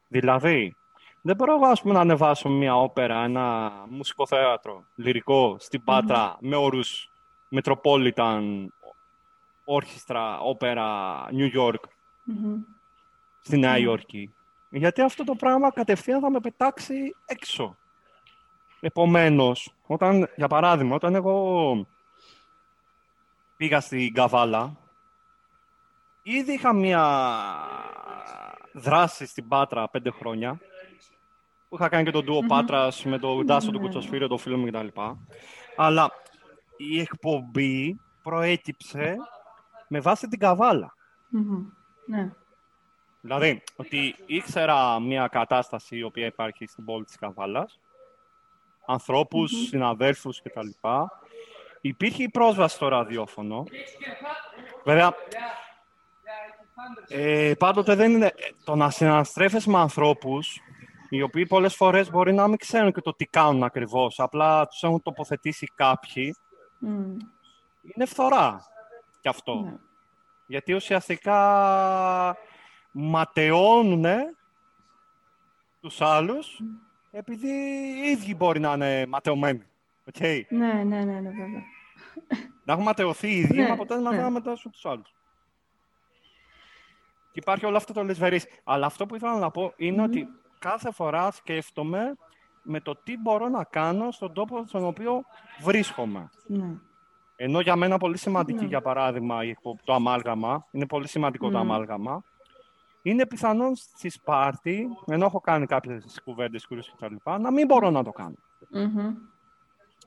Δηλαδή, δεν μπορώ εγώ ας πούμε, να ανεβάσω μια όπερα, ένα μουσικό θέατρο, λυρικό, στην πατρα με όρους Metropolitan, Orchestra, όπερα, New York, στη Νέα Υόρκη. Γιατί αυτό το πράγμα κατευθείαν θα με πετάξει έξω. Επομένως, όταν, για παράδειγμα, όταν εγώ πήγα στην Καβάλα, ήδη είχα μία δράση στην Πάτρα πέντε χρόνια, που είχα κάνει και τον ντουο Πάτρας με τον Τάσο, τον Κουτσοσφύριο, τον φίλο μου κτλ. Αλλά η εκπομπή προέκυψε με βάση την καβάλα. Ναι. Δηλαδή, ότι ήξερα μια κατάσταση η οποία υπάρχει στην πόλη της Καβάλας, ανθρώπους, mm-hmm. συναδέλφους κτλ. Υπήρχε η πρόσβαση στο ραδιόφωνο. Βέβαια, ε, πάντοτε δεν είναι το να συναστρέφεσαι με ανθρώπους οι οποίοι πολλές φορές μπορεί να μην ξέρουν και το τι κάνουν ακριβώς. Απλά τους έχουν τοποθετήσει κάποιοι. Είναι φθορά κι αυτό. Ναι. Γιατί ουσιαστικά ματαιώνουν τους άλλους επειδή οι ίδιοι μπορεί να είναι ματαιωμένοι. Okay. Ναι, ναι, ναι, ναι, βέβαια. Να έχουν ματαιωθεί οι ίδιοι, ναι, μα ποτέ να ναι. ματαιώσουν τους άλλους. Και υπάρχει όλο αυτό το λεσβερής. Αλλά αυτό που ήθελα να πω είναι ότι κάθε φορά σκέφτομαι με το τι μπορώ να κάνω στον τόπο στον οποίο βρίσκομαι. Ναι. Ενώ για μένα πολύ σημαντική, ναι. για παράδειγμα, το αμάλγαμα, είναι πολύ σημαντικό το αμάλγαμα, είναι πιθανόν στη Σπάρτη, ενώ έχω κάνει κάποιες κουβέντες, και τα να μην μπορώ να το κάνω. Mm-hmm.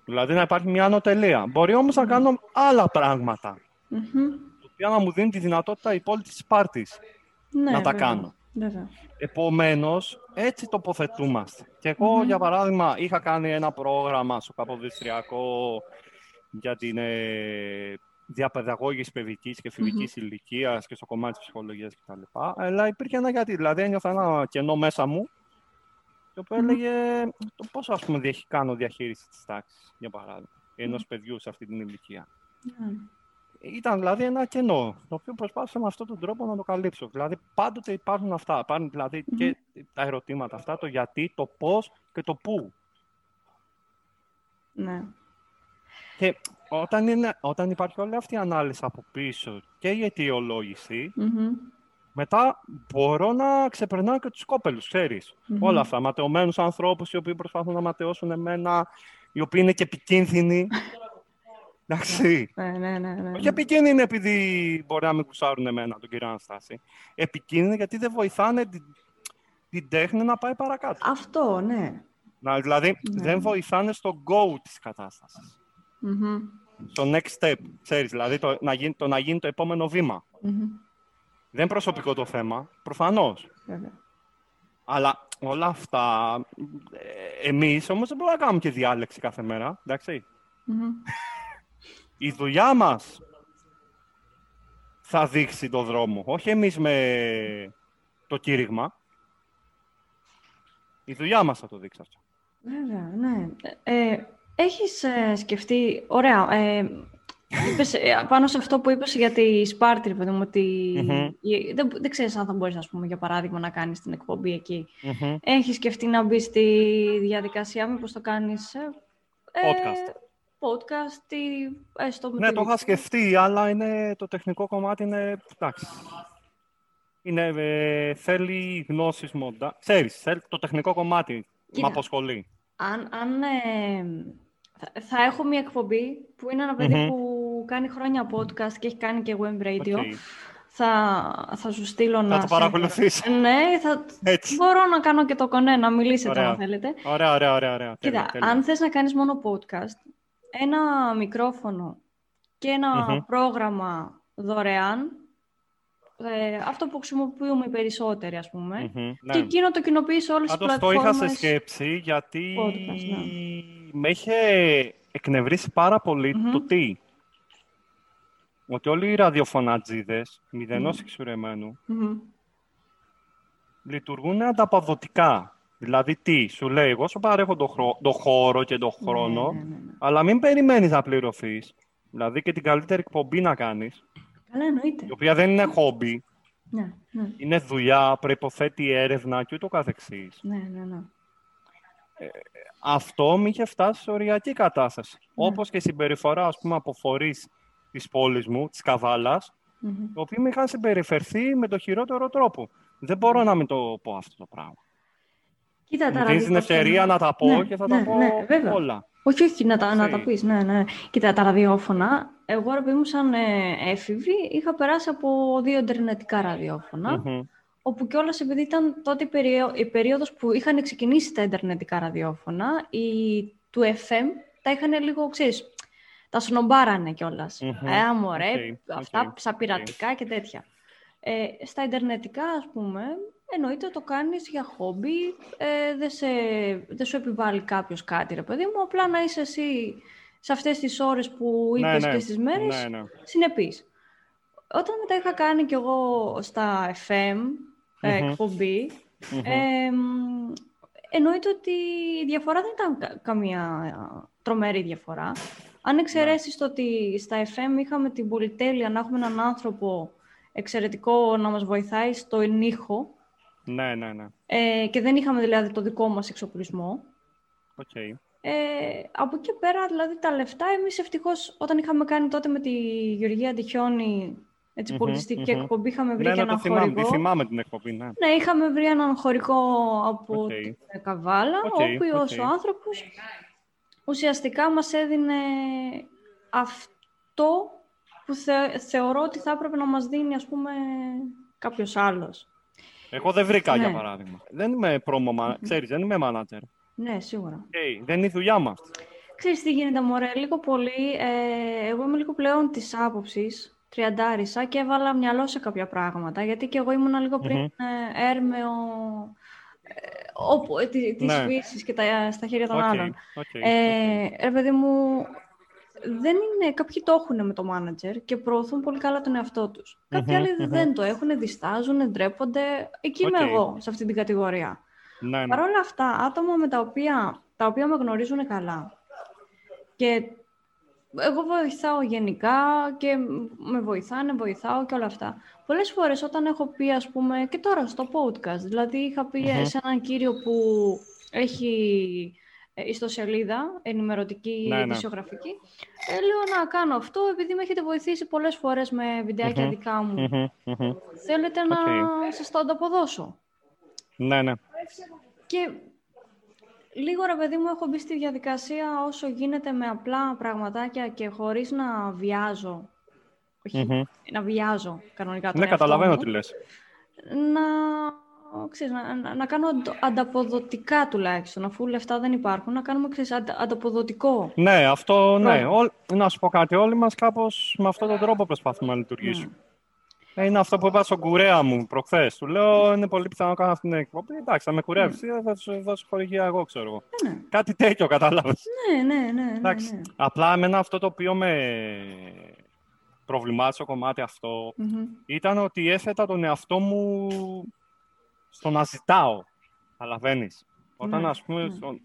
Δηλαδή να υπάρχει μια ανωτελεία. Μπορεί όμως να κάνω άλλα πράγματα. Mm-hmm. να μου δίνει τη δυνατότητα η πόλη της Σπάρτης ναι, να τα κάνω. Επομένως, έτσι τοποθετούμαστε. Και εγώ, για παράδειγμα, είχα κάνει ένα πρόγραμμα στο Καποδιστριακό για την ε, διαπαιδαγώγηση παιδικής και φιλική mm-hmm. ηλικίας και στο κομμάτι της ψυχολογίας κτλ. Αλλά υπήρχε ένα γιατί. Δηλαδή, ένιωθα ένα κενό μέσα μου το οποίο έλεγε το πώς ας πούμε κάνω διαχείριση της τάξης, για παράδειγμα, ενός παιδιού σε αυτή την ηλικία. Ήταν δηλαδή ένα κενό, το οποίο προσπάθησα με αυτόν τον τρόπο να το καλύψω. Δηλαδή, πάντοτε υπάρχουν αυτά. Υπάρχουν δηλαδή και τα ερωτήματα αυτά, το γιατί, το πώς και το πού. Ναι. Και όταν, είναι, όταν υπάρχει όλη αυτή η ανάλυση από πίσω και η αιτιολογηση μετά μπορώ να ξεπερνάω και τους κόπελους, ξέρεις. Όλα αυτά, ματαιωμένους ανθρώπους οι οποίοι προσπαθούν να ματαιώσουν εμένα, οι οποίοι είναι και επικίνδυνοι. Εντάξει. Ναι, ναι, ναι, ναι. Όχι επικίνδυνοι επειδή μπορεί να μην κουσάρουν εμένα, τον κύριο Αναστάση. Επικίνδυνοι γιατί δεν βοηθάνε την, την τέχνη να πάει παρακάτω. Αυτό, ναι. Να, δηλαδή, ναι. δεν βοηθάνε στο go της κατάστασης mm στο next step, ξέρεις, δηλαδή το να γίνει το, να γίνει το επόμενο βήμα. Δεν είναι προσωπικό το θέμα, προφανώς. Αλλά όλα αυτά, ε, εμείς όμως δεν μπορούμε να κάνουμε και διάλεξη κάθε μέρα, Η δουλειά μας θα δείξει το δρόμο, όχι εμείς με το κήρυγμα. Η δουλειά μας θα το δείξει αυτό. Βέβαια, ναι. Ε, Έχεις ε, σκεφτεί, ωραία, ε, είπες, ε, πάνω σε αυτό που είπες για τη Σπάρτη, ρε παιδί μου, ότι δεν, δεν ξέρεις αν θα μπορείς, ας πούμε, για παράδειγμα, να κάνεις την εκπομπή εκεί. Mm-hmm. Έχεις σκεφτεί να μπεις στη διαδικασία, μήπως το κάνεις... Ε, podcast. podcast ή έστω Ναι, το είχα σκεφτεί, αλλά είναι, το τεχνικό κομμάτι είναι, εντάξει, είναι, ε, θέλει γνώσεις μόντα. Ξέρεις, θέλει, το τεχνικό κομμάτι με αποσχολεί. Αν, αν θα έχω μια εκπομπή που είναι ένα που κάνει χρόνια podcast και έχει κάνει και web radio. Θα, θα σου στείλω να... Θα το παρακολουθείς. Ναι, θα... μπορώ να κάνω και το κονέ, να μιλήσετε ωραία. αν θέλετε. Ωραία, ωραία, ωραία. ωραία. Κοίτα, αν θες να κάνεις μόνο podcast, ένα μικρόφωνο και ενα πρόγραμμα δωρεάν, ε, αυτό που χρησιμοποιούμε οι περισσότεροι, ας πούμε, mm-hmm, και εκείνο το κοινοποιείς όλες τις πλατφόρμες. το είχα σε σκέψη, γιατί... Podcast, ναι με είχε εκνευρίσει πάρα το τι. Ότι όλοι οι ραδιοφωνατζίδες, μηδενός mm. εξουρεμένου, mm-hmm. λειτουργούν ανταποδοτικά. Δηλαδή τι, σου λέει, εγώ σου παρέχω το, χρο... το χώρο και το χρόνο, Ναι, ναι, ναι, ναι. αλλά μην περιμένεις να πληρωθείς. Δηλαδή και την καλύτερη εκπομπή να κάνεις, Καλά, εννοείται. η οποία δεν είναι χόμπι, Ναι, ναι, είναι δουλειά, προϋποθέτει έρευνα και ούτω καθεξής. ναι, ναι, ναι. Αυτό με είχε φτάσει σε οριακή κατάσταση. Ναι. Όπως και η συμπεριφορά, ας πούμε, από φορείς της πόλης μου, της Καβάλας, Μμμ. οι οποίοι με είχαν συμπεριφερθεί με το χειρότερο τρόπο. Δεν μπορώ να μην το πω αυτό το πράγμα. Κοίτα, τα Μου δίνεις την ραδιόφωνα- ευκαιρία να τα πω Ναι, και θα ναι, τα πω ναι, βέβαια. όλα. Όχι, όχι, να τα, να τα Έτσι. πεις, ναι, ναι. Κοίτα, τα ραδιόφωνα, εγώ ρε παιδί μου σαν ε, έφηβη, είχα περάσει από δύο ιντερνετικά ραδιόφωνα, Μμμ. Όπου κιόλας επειδή ήταν τότε η, περίοδο, η περίοδος που είχαν ξεκινήσει τα ιντερνετικά ραδιόφωνα, οι του FM τα είχαν λίγο, ξέρεις, τα σνομπάρανε κιόλας. Μμμ. Ε, μωρέ, Οκ, αυτά οκ, σαν οκ. πειρατικά και τέτοια. Ε, στα ιντερνετικά, ας πούμε, εννοείται το κάνεις για χόμπι, ε, δεν, σε, δεν σου επιβάλλει κάποιος κάτι, ρε παιδί μου, απλά να είσαι εσύ σε αυτές τις ώρες που Ναι, είπες ναι. και στις μέρες, Ναι, ναι. συνεπής. Όταν μετά είχα κάνει κι εγώ στα FM ε, Μμμ. εκπομπή, Μμμ. ε, μ, εννοείται ότι η διαφορά δεν ήταν κα- καμία ε, τρομερή διαφορά. Αν εξαιρέσεις το ότι στα FM είχαμε την πολυτέλεια να έχουμε έναν άνθρωπο εξαιρετικό να μας βοηθάει στον ήχο Ναι, ναι, ναι. ε, και δεν είχαμε δηλαδή το δικό μας εξοπλισμό. Οκ. Ε, από εκεί πέρα, δηλαδή, τα λεφτά, εμείς ευτυχώς όταν είχαμε κάνει τότε με τη Γεωργία Αντιχιώνη έτσι, Μμμ, πολιτιστική μμμ. εκπομπή, είχαμε βρει Ναι, και ναι, το έναν θυμάμαι, τη χορηγό. θυμάμαι την εκπομπή, ναι. Ναι, είχαμε βρει έναν χορηγό από Οκ. την Καβάλα, Οκ, ο οποίος οκ. ο άνθρωπος ουσιαστικά μας έδινε αυτό που θε- θεωρώ ότι θα έπρεπε να μας δίνει, ας πούμε, κάποιος άλλος. Εγώ δεν βρήκα, για Ναι. παράδειγμα. Δεν είμαι promo man- ξέρεις, δεν είμαι manager. Ναι, σίγουρα. Οκ, δεν είναι η δουλειά μας. Ξέρεις τι γίνεται, μωρέ, λίγο πολύ, ε, εγώ είμαι λίγο πλέον της άποψης, τριαντάρισα και έβαλα μυαλό σε κάποια πράγματα, γιατί και εγώ ήμουνα λίγο πριν Μμμ. ε, έρμεο ε, όπου, ε, τη- της Ναι. φύσης και τα, στα χέρια των Οκ, άλλων. οκ, Ε, ρε παιδί μου, δεν είναι, κάποιοι το έχουν με το μάνατζερ και προωθούν πολύ καλά τον εαυτό τους. Κάποιοι Μμμ, άλλοι μμμ. δεν το έχουν, διστάζουν, ντρέπονται. Εκεί είμαι Οκ. εγώ, σε αυτή την κατηγορία. Ναι, ναι. Παρ' όλα αυτά, άτομα με τα οποία, τα οποία με γνωρίζουν καλά και εγώ βοηθάω γενικά και με βοηθάνε, βοηθάω και όλα αυτά. Πολλές φορές όταν έχω πει, ας πούμε, και τώρα στο podcast, δηλαδή είχα πει Μμμ. σε έναν κύριο που έχει ε, ιστοσελίδα, ενημερωτική, Ναι, ναι. ειδησιογραφική, ε, λέω να κάνω αυτό επειδή με έχετε βοηθήσει πολλές φορές με βιντεάκια Μμμ. δικά μου. Μμμ, μμμ. Θέλετε να Οκ. σας το ανταποδώσω; Ναι, ναι. Και λίγο ρε παιδί μου έχω μπει στη διαδικασία όσο γίνεται με απλά πραγματάκια και χωρίς να βιάζω. Όχι, Μμμ. να βιάζω κανονικά τον Ναι, εαυτό καταλαβαίνω μου, τι λες. Να, ξέρεις, να, να, να κάνω αντο- ανταποδοτικά τουλάχιστον, αφού λεφτά δεν υπάρχουν, να κάνουμε ξέρεις, αντα- ανταποδοτικό. Ναι, αυτό, ναι. Προ- Όλ- να σου πω κάτι, όλοι μας κάπως με αυτόν τον τρόπο προσπαθούμε να λειτουργήσουμε. Ε, Είναι αυτό που είπα στον κουρέα μου προχθές. Του λέω, είναι πολύ πιθανό να κάνω αυτή την εκπομπή. Εντάξει, θα με κουρεύεις, ε, θα σου δώσω χορηγία εγώ, ξέρω εγώ. Ε, ναι. Κάτι τέτοιο, κατάλαβες. Ναι, ναι, ναι, ναι, Εντάξει. ναι. Απλά εμένα αυτό το οποίο με προβλημάτισε το κομμάτι αυτό Μμμ. ήταν ότι έθετα τον εαυτό μου στο να ζητάω. Καταλαβαίνεις. Όταν, Ναι, ας πούμε, ναι. στον-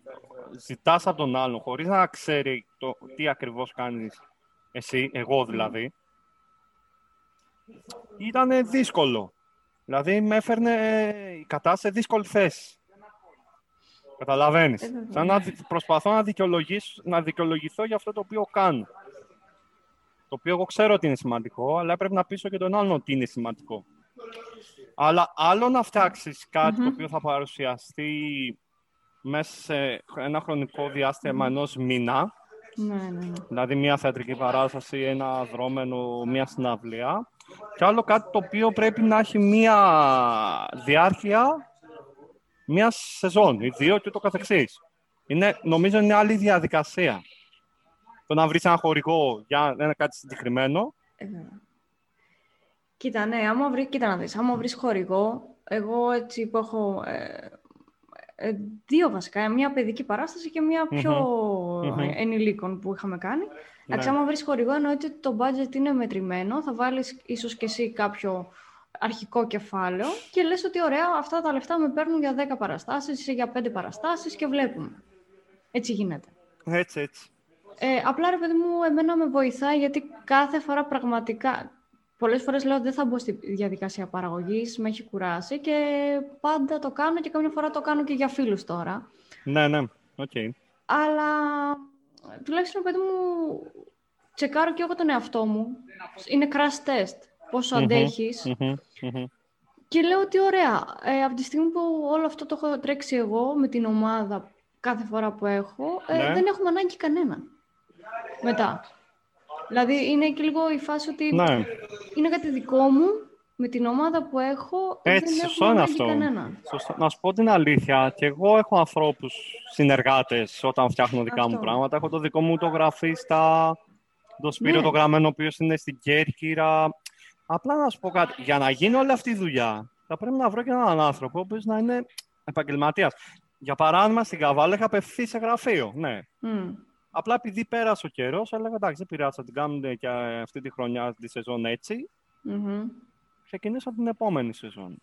ζητάς από τον άλλον χωρίς να ξέρει το, τι ακριβώς κάνεις εσύ, εγώ δηλαδή, ήταν δύσκολο. Δηλαδή, με έφερνε η κατάσταση σε δύσκολη θέση. Καταλαβαίνεις. Ε, βέβαια. Σαν να δι- προσπαθώ να, δικαιολογήσω, να δικαιολογηθώ για αυτό το οποίο κάνω. Το οποίο εγώ ξέρω ότι είναι σημαντικό, αλλά πρέπει να πείσω και τον άλλον ότι είναι σημαντικό. Αλλά άλλο να φτιάξεις κάτι το Μμμ. οποίο θα παρουσιαστεί μέσα σε ένα χρονικό διάστημα ενός μήνα, Ναι, ναι, ναι. δηλαδή μια θεατρική παράσταση, ένα δρόμενο, μια συναυλία, και άλλο κάτι το οποίο πρέπει να έχει μια διάρκεια μια σεζόν, ή δύο και ούτω καθεξής. Είναι, νομίζω είναι άλλη διαδικασία. Το να βρεις ένα χορηγό για ένα κάτι συγκεκριμένο, Ε, βέβαια. Κοίτα, ναι, άμα βρει, κοίτα να δεις, άμα βρεις χορηγό, εγώ έτσι που έχω ε, ε, δύο βασικά, μια παιδική παράσταση και μια πιο Μμμ. ε, ενηλίκων που είχαμε κάνει. Εντάξει, Ναι. άμα βρεις χορηγό εννοείται ότι το budget είναι μετρημένο, θα βάλεις ίσως και εσύ κάποιο αρχικό κεφάλαιο και λες ότι ωραία, αυτά τα λεφτά με παίρνουν για 10 παραστάσεις ή για 5 παραστάσεις και βλέπουμε. Έτσι γίνεται. Έτσι, έτσι. Ε, απλά ρε παιδί μου, εμένα με βοηθάει γιατί κάθε φορά πραγματικά. Πολλές φορές λέω δεν θα μπω στη διαδικασία παραγωγής, με έχει κουράσει και πάντα το κάνω και καμιά φορά το κάνω και για φίλους τώρα. Ναι, ναι, OK. Okay. Αλλά τουλάχιστον παιδί μου, τσεκάρω και εγώ τον εαυτό μου. Είναι crash test. ποσο αντέχεις. Και λέω ότι ωραία, ε, από τη στιγμή που όλο αυτό το έχω τρέξει εγώ με την ομάδα κάθε φορά που έχω, ε, ναι. δεν έχουμε ανάγκη κανένα μετά. Δηλαδή είναι και λίγο η φάση ότι ναι. είναι κάτι δικό μου με την ομάδα που έχω. Έτσι, δεν σωστό είναι αυτό. Να σου πω την αλήθεια, και εγώ έχω ανθρώπους, συνεργάτες όταν φτιάχνω δικά μου πράγματα. Έχω το δικό μου το γραφίστα, το Σπύριο ναι. το γραμμένο, ο οποίος είναι στην Κέρκυρα. Απλά να σου πω κάτι, για να γίνει όλη αυτή η δουλειά, θα πρέπει να βρω και έναν άνθρωπο, ο οποίος να είναι επαγγελματίας. Για παράδειγμα, στην Καβάλα είχα απευθύνει σε γραφείο, ναι. Mm. Απλά επειδή πέρασε ο καιρός, έλεγα εντάξει, δεν πειράζει, θα την κάνουμε και αυτή τη χρονιά τη σεζόν έτσι. Mm-hmm. Ξεκινήσα την επόμενη σεζόν.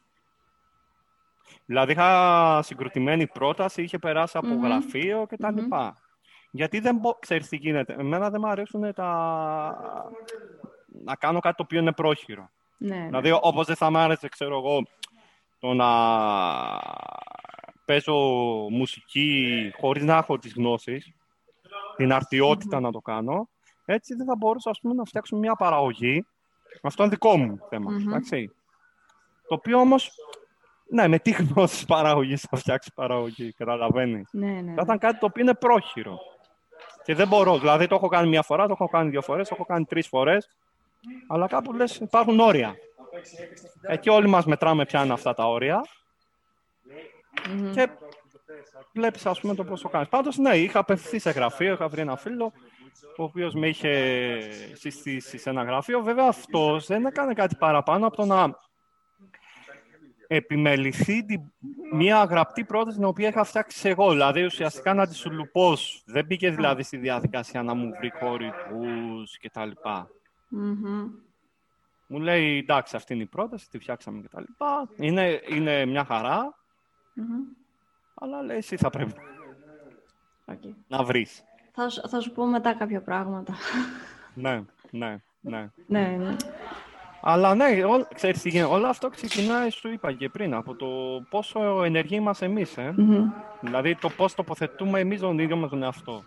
Δηλαδή είχα συγκροτημένη πρόταση, είχε περάσει από mm-hmm. γραφείο κτλ. Mm-hmm. Γιατί δεν μπο... ξέρεις τι γίνεται. Εμένα δεν μου αρέσουν τα... να κάνω κάτι το οποίο είναι πρόχειρο. Ναι, ναι. Δηλαδή όπως δεν θα μ' άρεσε, ξέρω εγώ, το να παίζω μουσική χωρίς να έχω τις γνώσεις την αρτιοτητα να το κάνω. Έτσι δεν θα μπορούσα ας πούμε, να φτιάξω μια παραγωγή. Αυτό είναι δικό μου θέμα. Mm-hmm. Το οποίο όμως, ναι, με τι γνώση παραγωγής θα φτιάξει παραγωγή, καταλαβαίνεις. Ναι, ναι. Θα ήταν κάτι το οποίο είναι πρόχειρο. Και δεν μπορώ. Δηλαδή το έχω κάνει μια φορά, το έχω κάνει δύο φορές, το έχω κάνει τρεις φορές. Αλλά κάπου λες υπάρχουν όρια. Εκεί όλοι μας μετράμε ποια είναι αυτά τα όρια. Mm-hmm. Και βλέπεις, ας πούμε, το πώς το κάνεις. Πάντως, ναι, είχα απευθυνθεί σε γραφείο, είχα βρει ένα φίλο, ο οποίος με είχε συστήσει σε ένα γραφείο. Βέβαια, αυτός δεν έκανε κάτι παραπάνω από το να επιμεληθεί την, μια γραπτή πρόταση την οποία είχα φτιάξει εγώ. Δηλαδή, ουσιαστικά να της σου Δεν μπήκε δηλαδή στη διαδικασία να μου βρει χωρικού κτλ. Mm-hmm. Μου λέει, εντάξει, αυτή είναι η πρόταση, τη φτιάξαμε κτλ. Είναι, είναι μια χαρά. Mm-hmm. Αλλά λέει, εσύ θα πρέπει okay. να βρεις. Θα, θα σου πω μετά κάποια πράγματα. ναι, ναι, ναι. ναι, ναι. Αλλά ναι, ό, ξέρεις τι γίνεται. Όλο αυτό ξεκινάει, σου είπα και πριν, από το πόσο ενεργοί είμαστε εμείς. Ε; Δηλαδή το πώς τοποθετούμε εμείς τον ίδιο με τον εαυτό.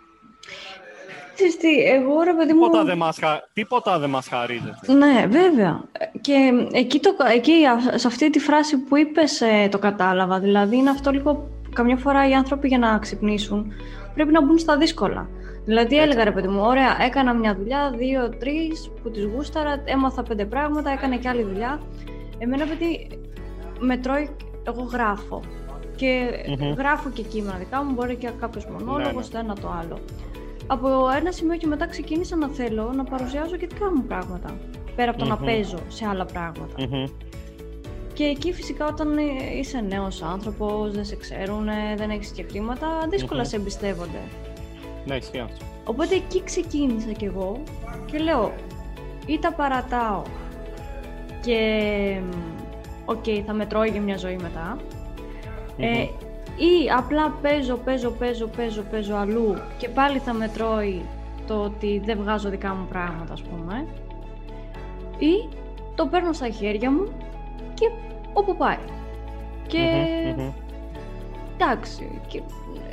Τι, εγώ ρε παιδί μου... Τίποτα δεν μας, τίποτα δεν μας χαρίζεται. Ναι, βέβαια. Και εκεί, το, εκεί σε αυτή τη φράση που είπες ε, το κατάλαβα. Δηλαδή είναι αυτό λίγο καμιά φορά οι άνθρωποι για να ξυπνήσουν πρέπει να μπουν στα δύσκολα. Δηλαδή έλεγα ρε παιδί μου, ωραία, έκανα μια δουλειά, δύο, τρεις που τις γούσταρα, έμαθα πέντε πράγματα, έκανα και άλλη δουλειά. Εμένα παιδί με τρώει, εγώ γράφω. Και γράφω και κείμενα δικά μου, μπορεί και κάποιος μονόλογος, ναι, ναι. το ένα το άλλο. Από ένα σημείο και μετά ξεκίνησα να θέλω να παρουσιάζω και δικά μου πράγματα. Πέρα από το να παίζω σε άλλα και εκεί φυσικά όταν είσαι νέος άνθρωπος, δεν σε ξέρουν, δεν έχεις και χρήματα, δύσκολα σε εμπιστεύονται. Ναι, ισχύει αυτό. Οπότε εκεί ξεκίνησα κι εγώ και λέω ή τα παρατάω και OK, okay, θα με τρώει για μια ζωή μετά ε, ή απλά παίζω, παίζω, παίζω, παίζω, παίζω αλλού και πάλι θα με τρώει το ότι δεν βγάζω δικά μου πράγματα ας πούμε ή το παίρνω στα χέρια μου και όπου πάει. Και εντάξει, και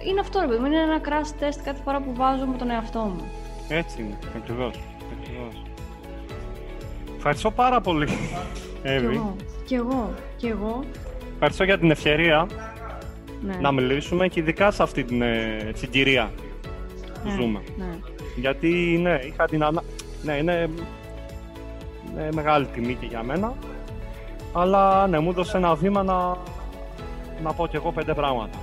είναι αυτό ρε παιδί μου, είναι ένα crash test κάθε φορά που βάζω με τον εαυτό μου. Έτσι είναι, ακριβώς. ακριβώς. Ευχαριστώ πάρα πολύ, Εύη. Κι εγώ, κι εγώ. Ευχαριστώ για την ευκαιρία ναι. να μιλήσουμε και ειδικά σε αυτή την ε, συγκυρία που ναι, ζούμε. Ναι. Γιατί, ναι, είχα την ανα... Ναι, είναι, είναι μεγάλη τιμή και για μένα αλλά ναι, μου έδωσε ένα βήμα να, να πω κι εγώ πέντε πράγματα.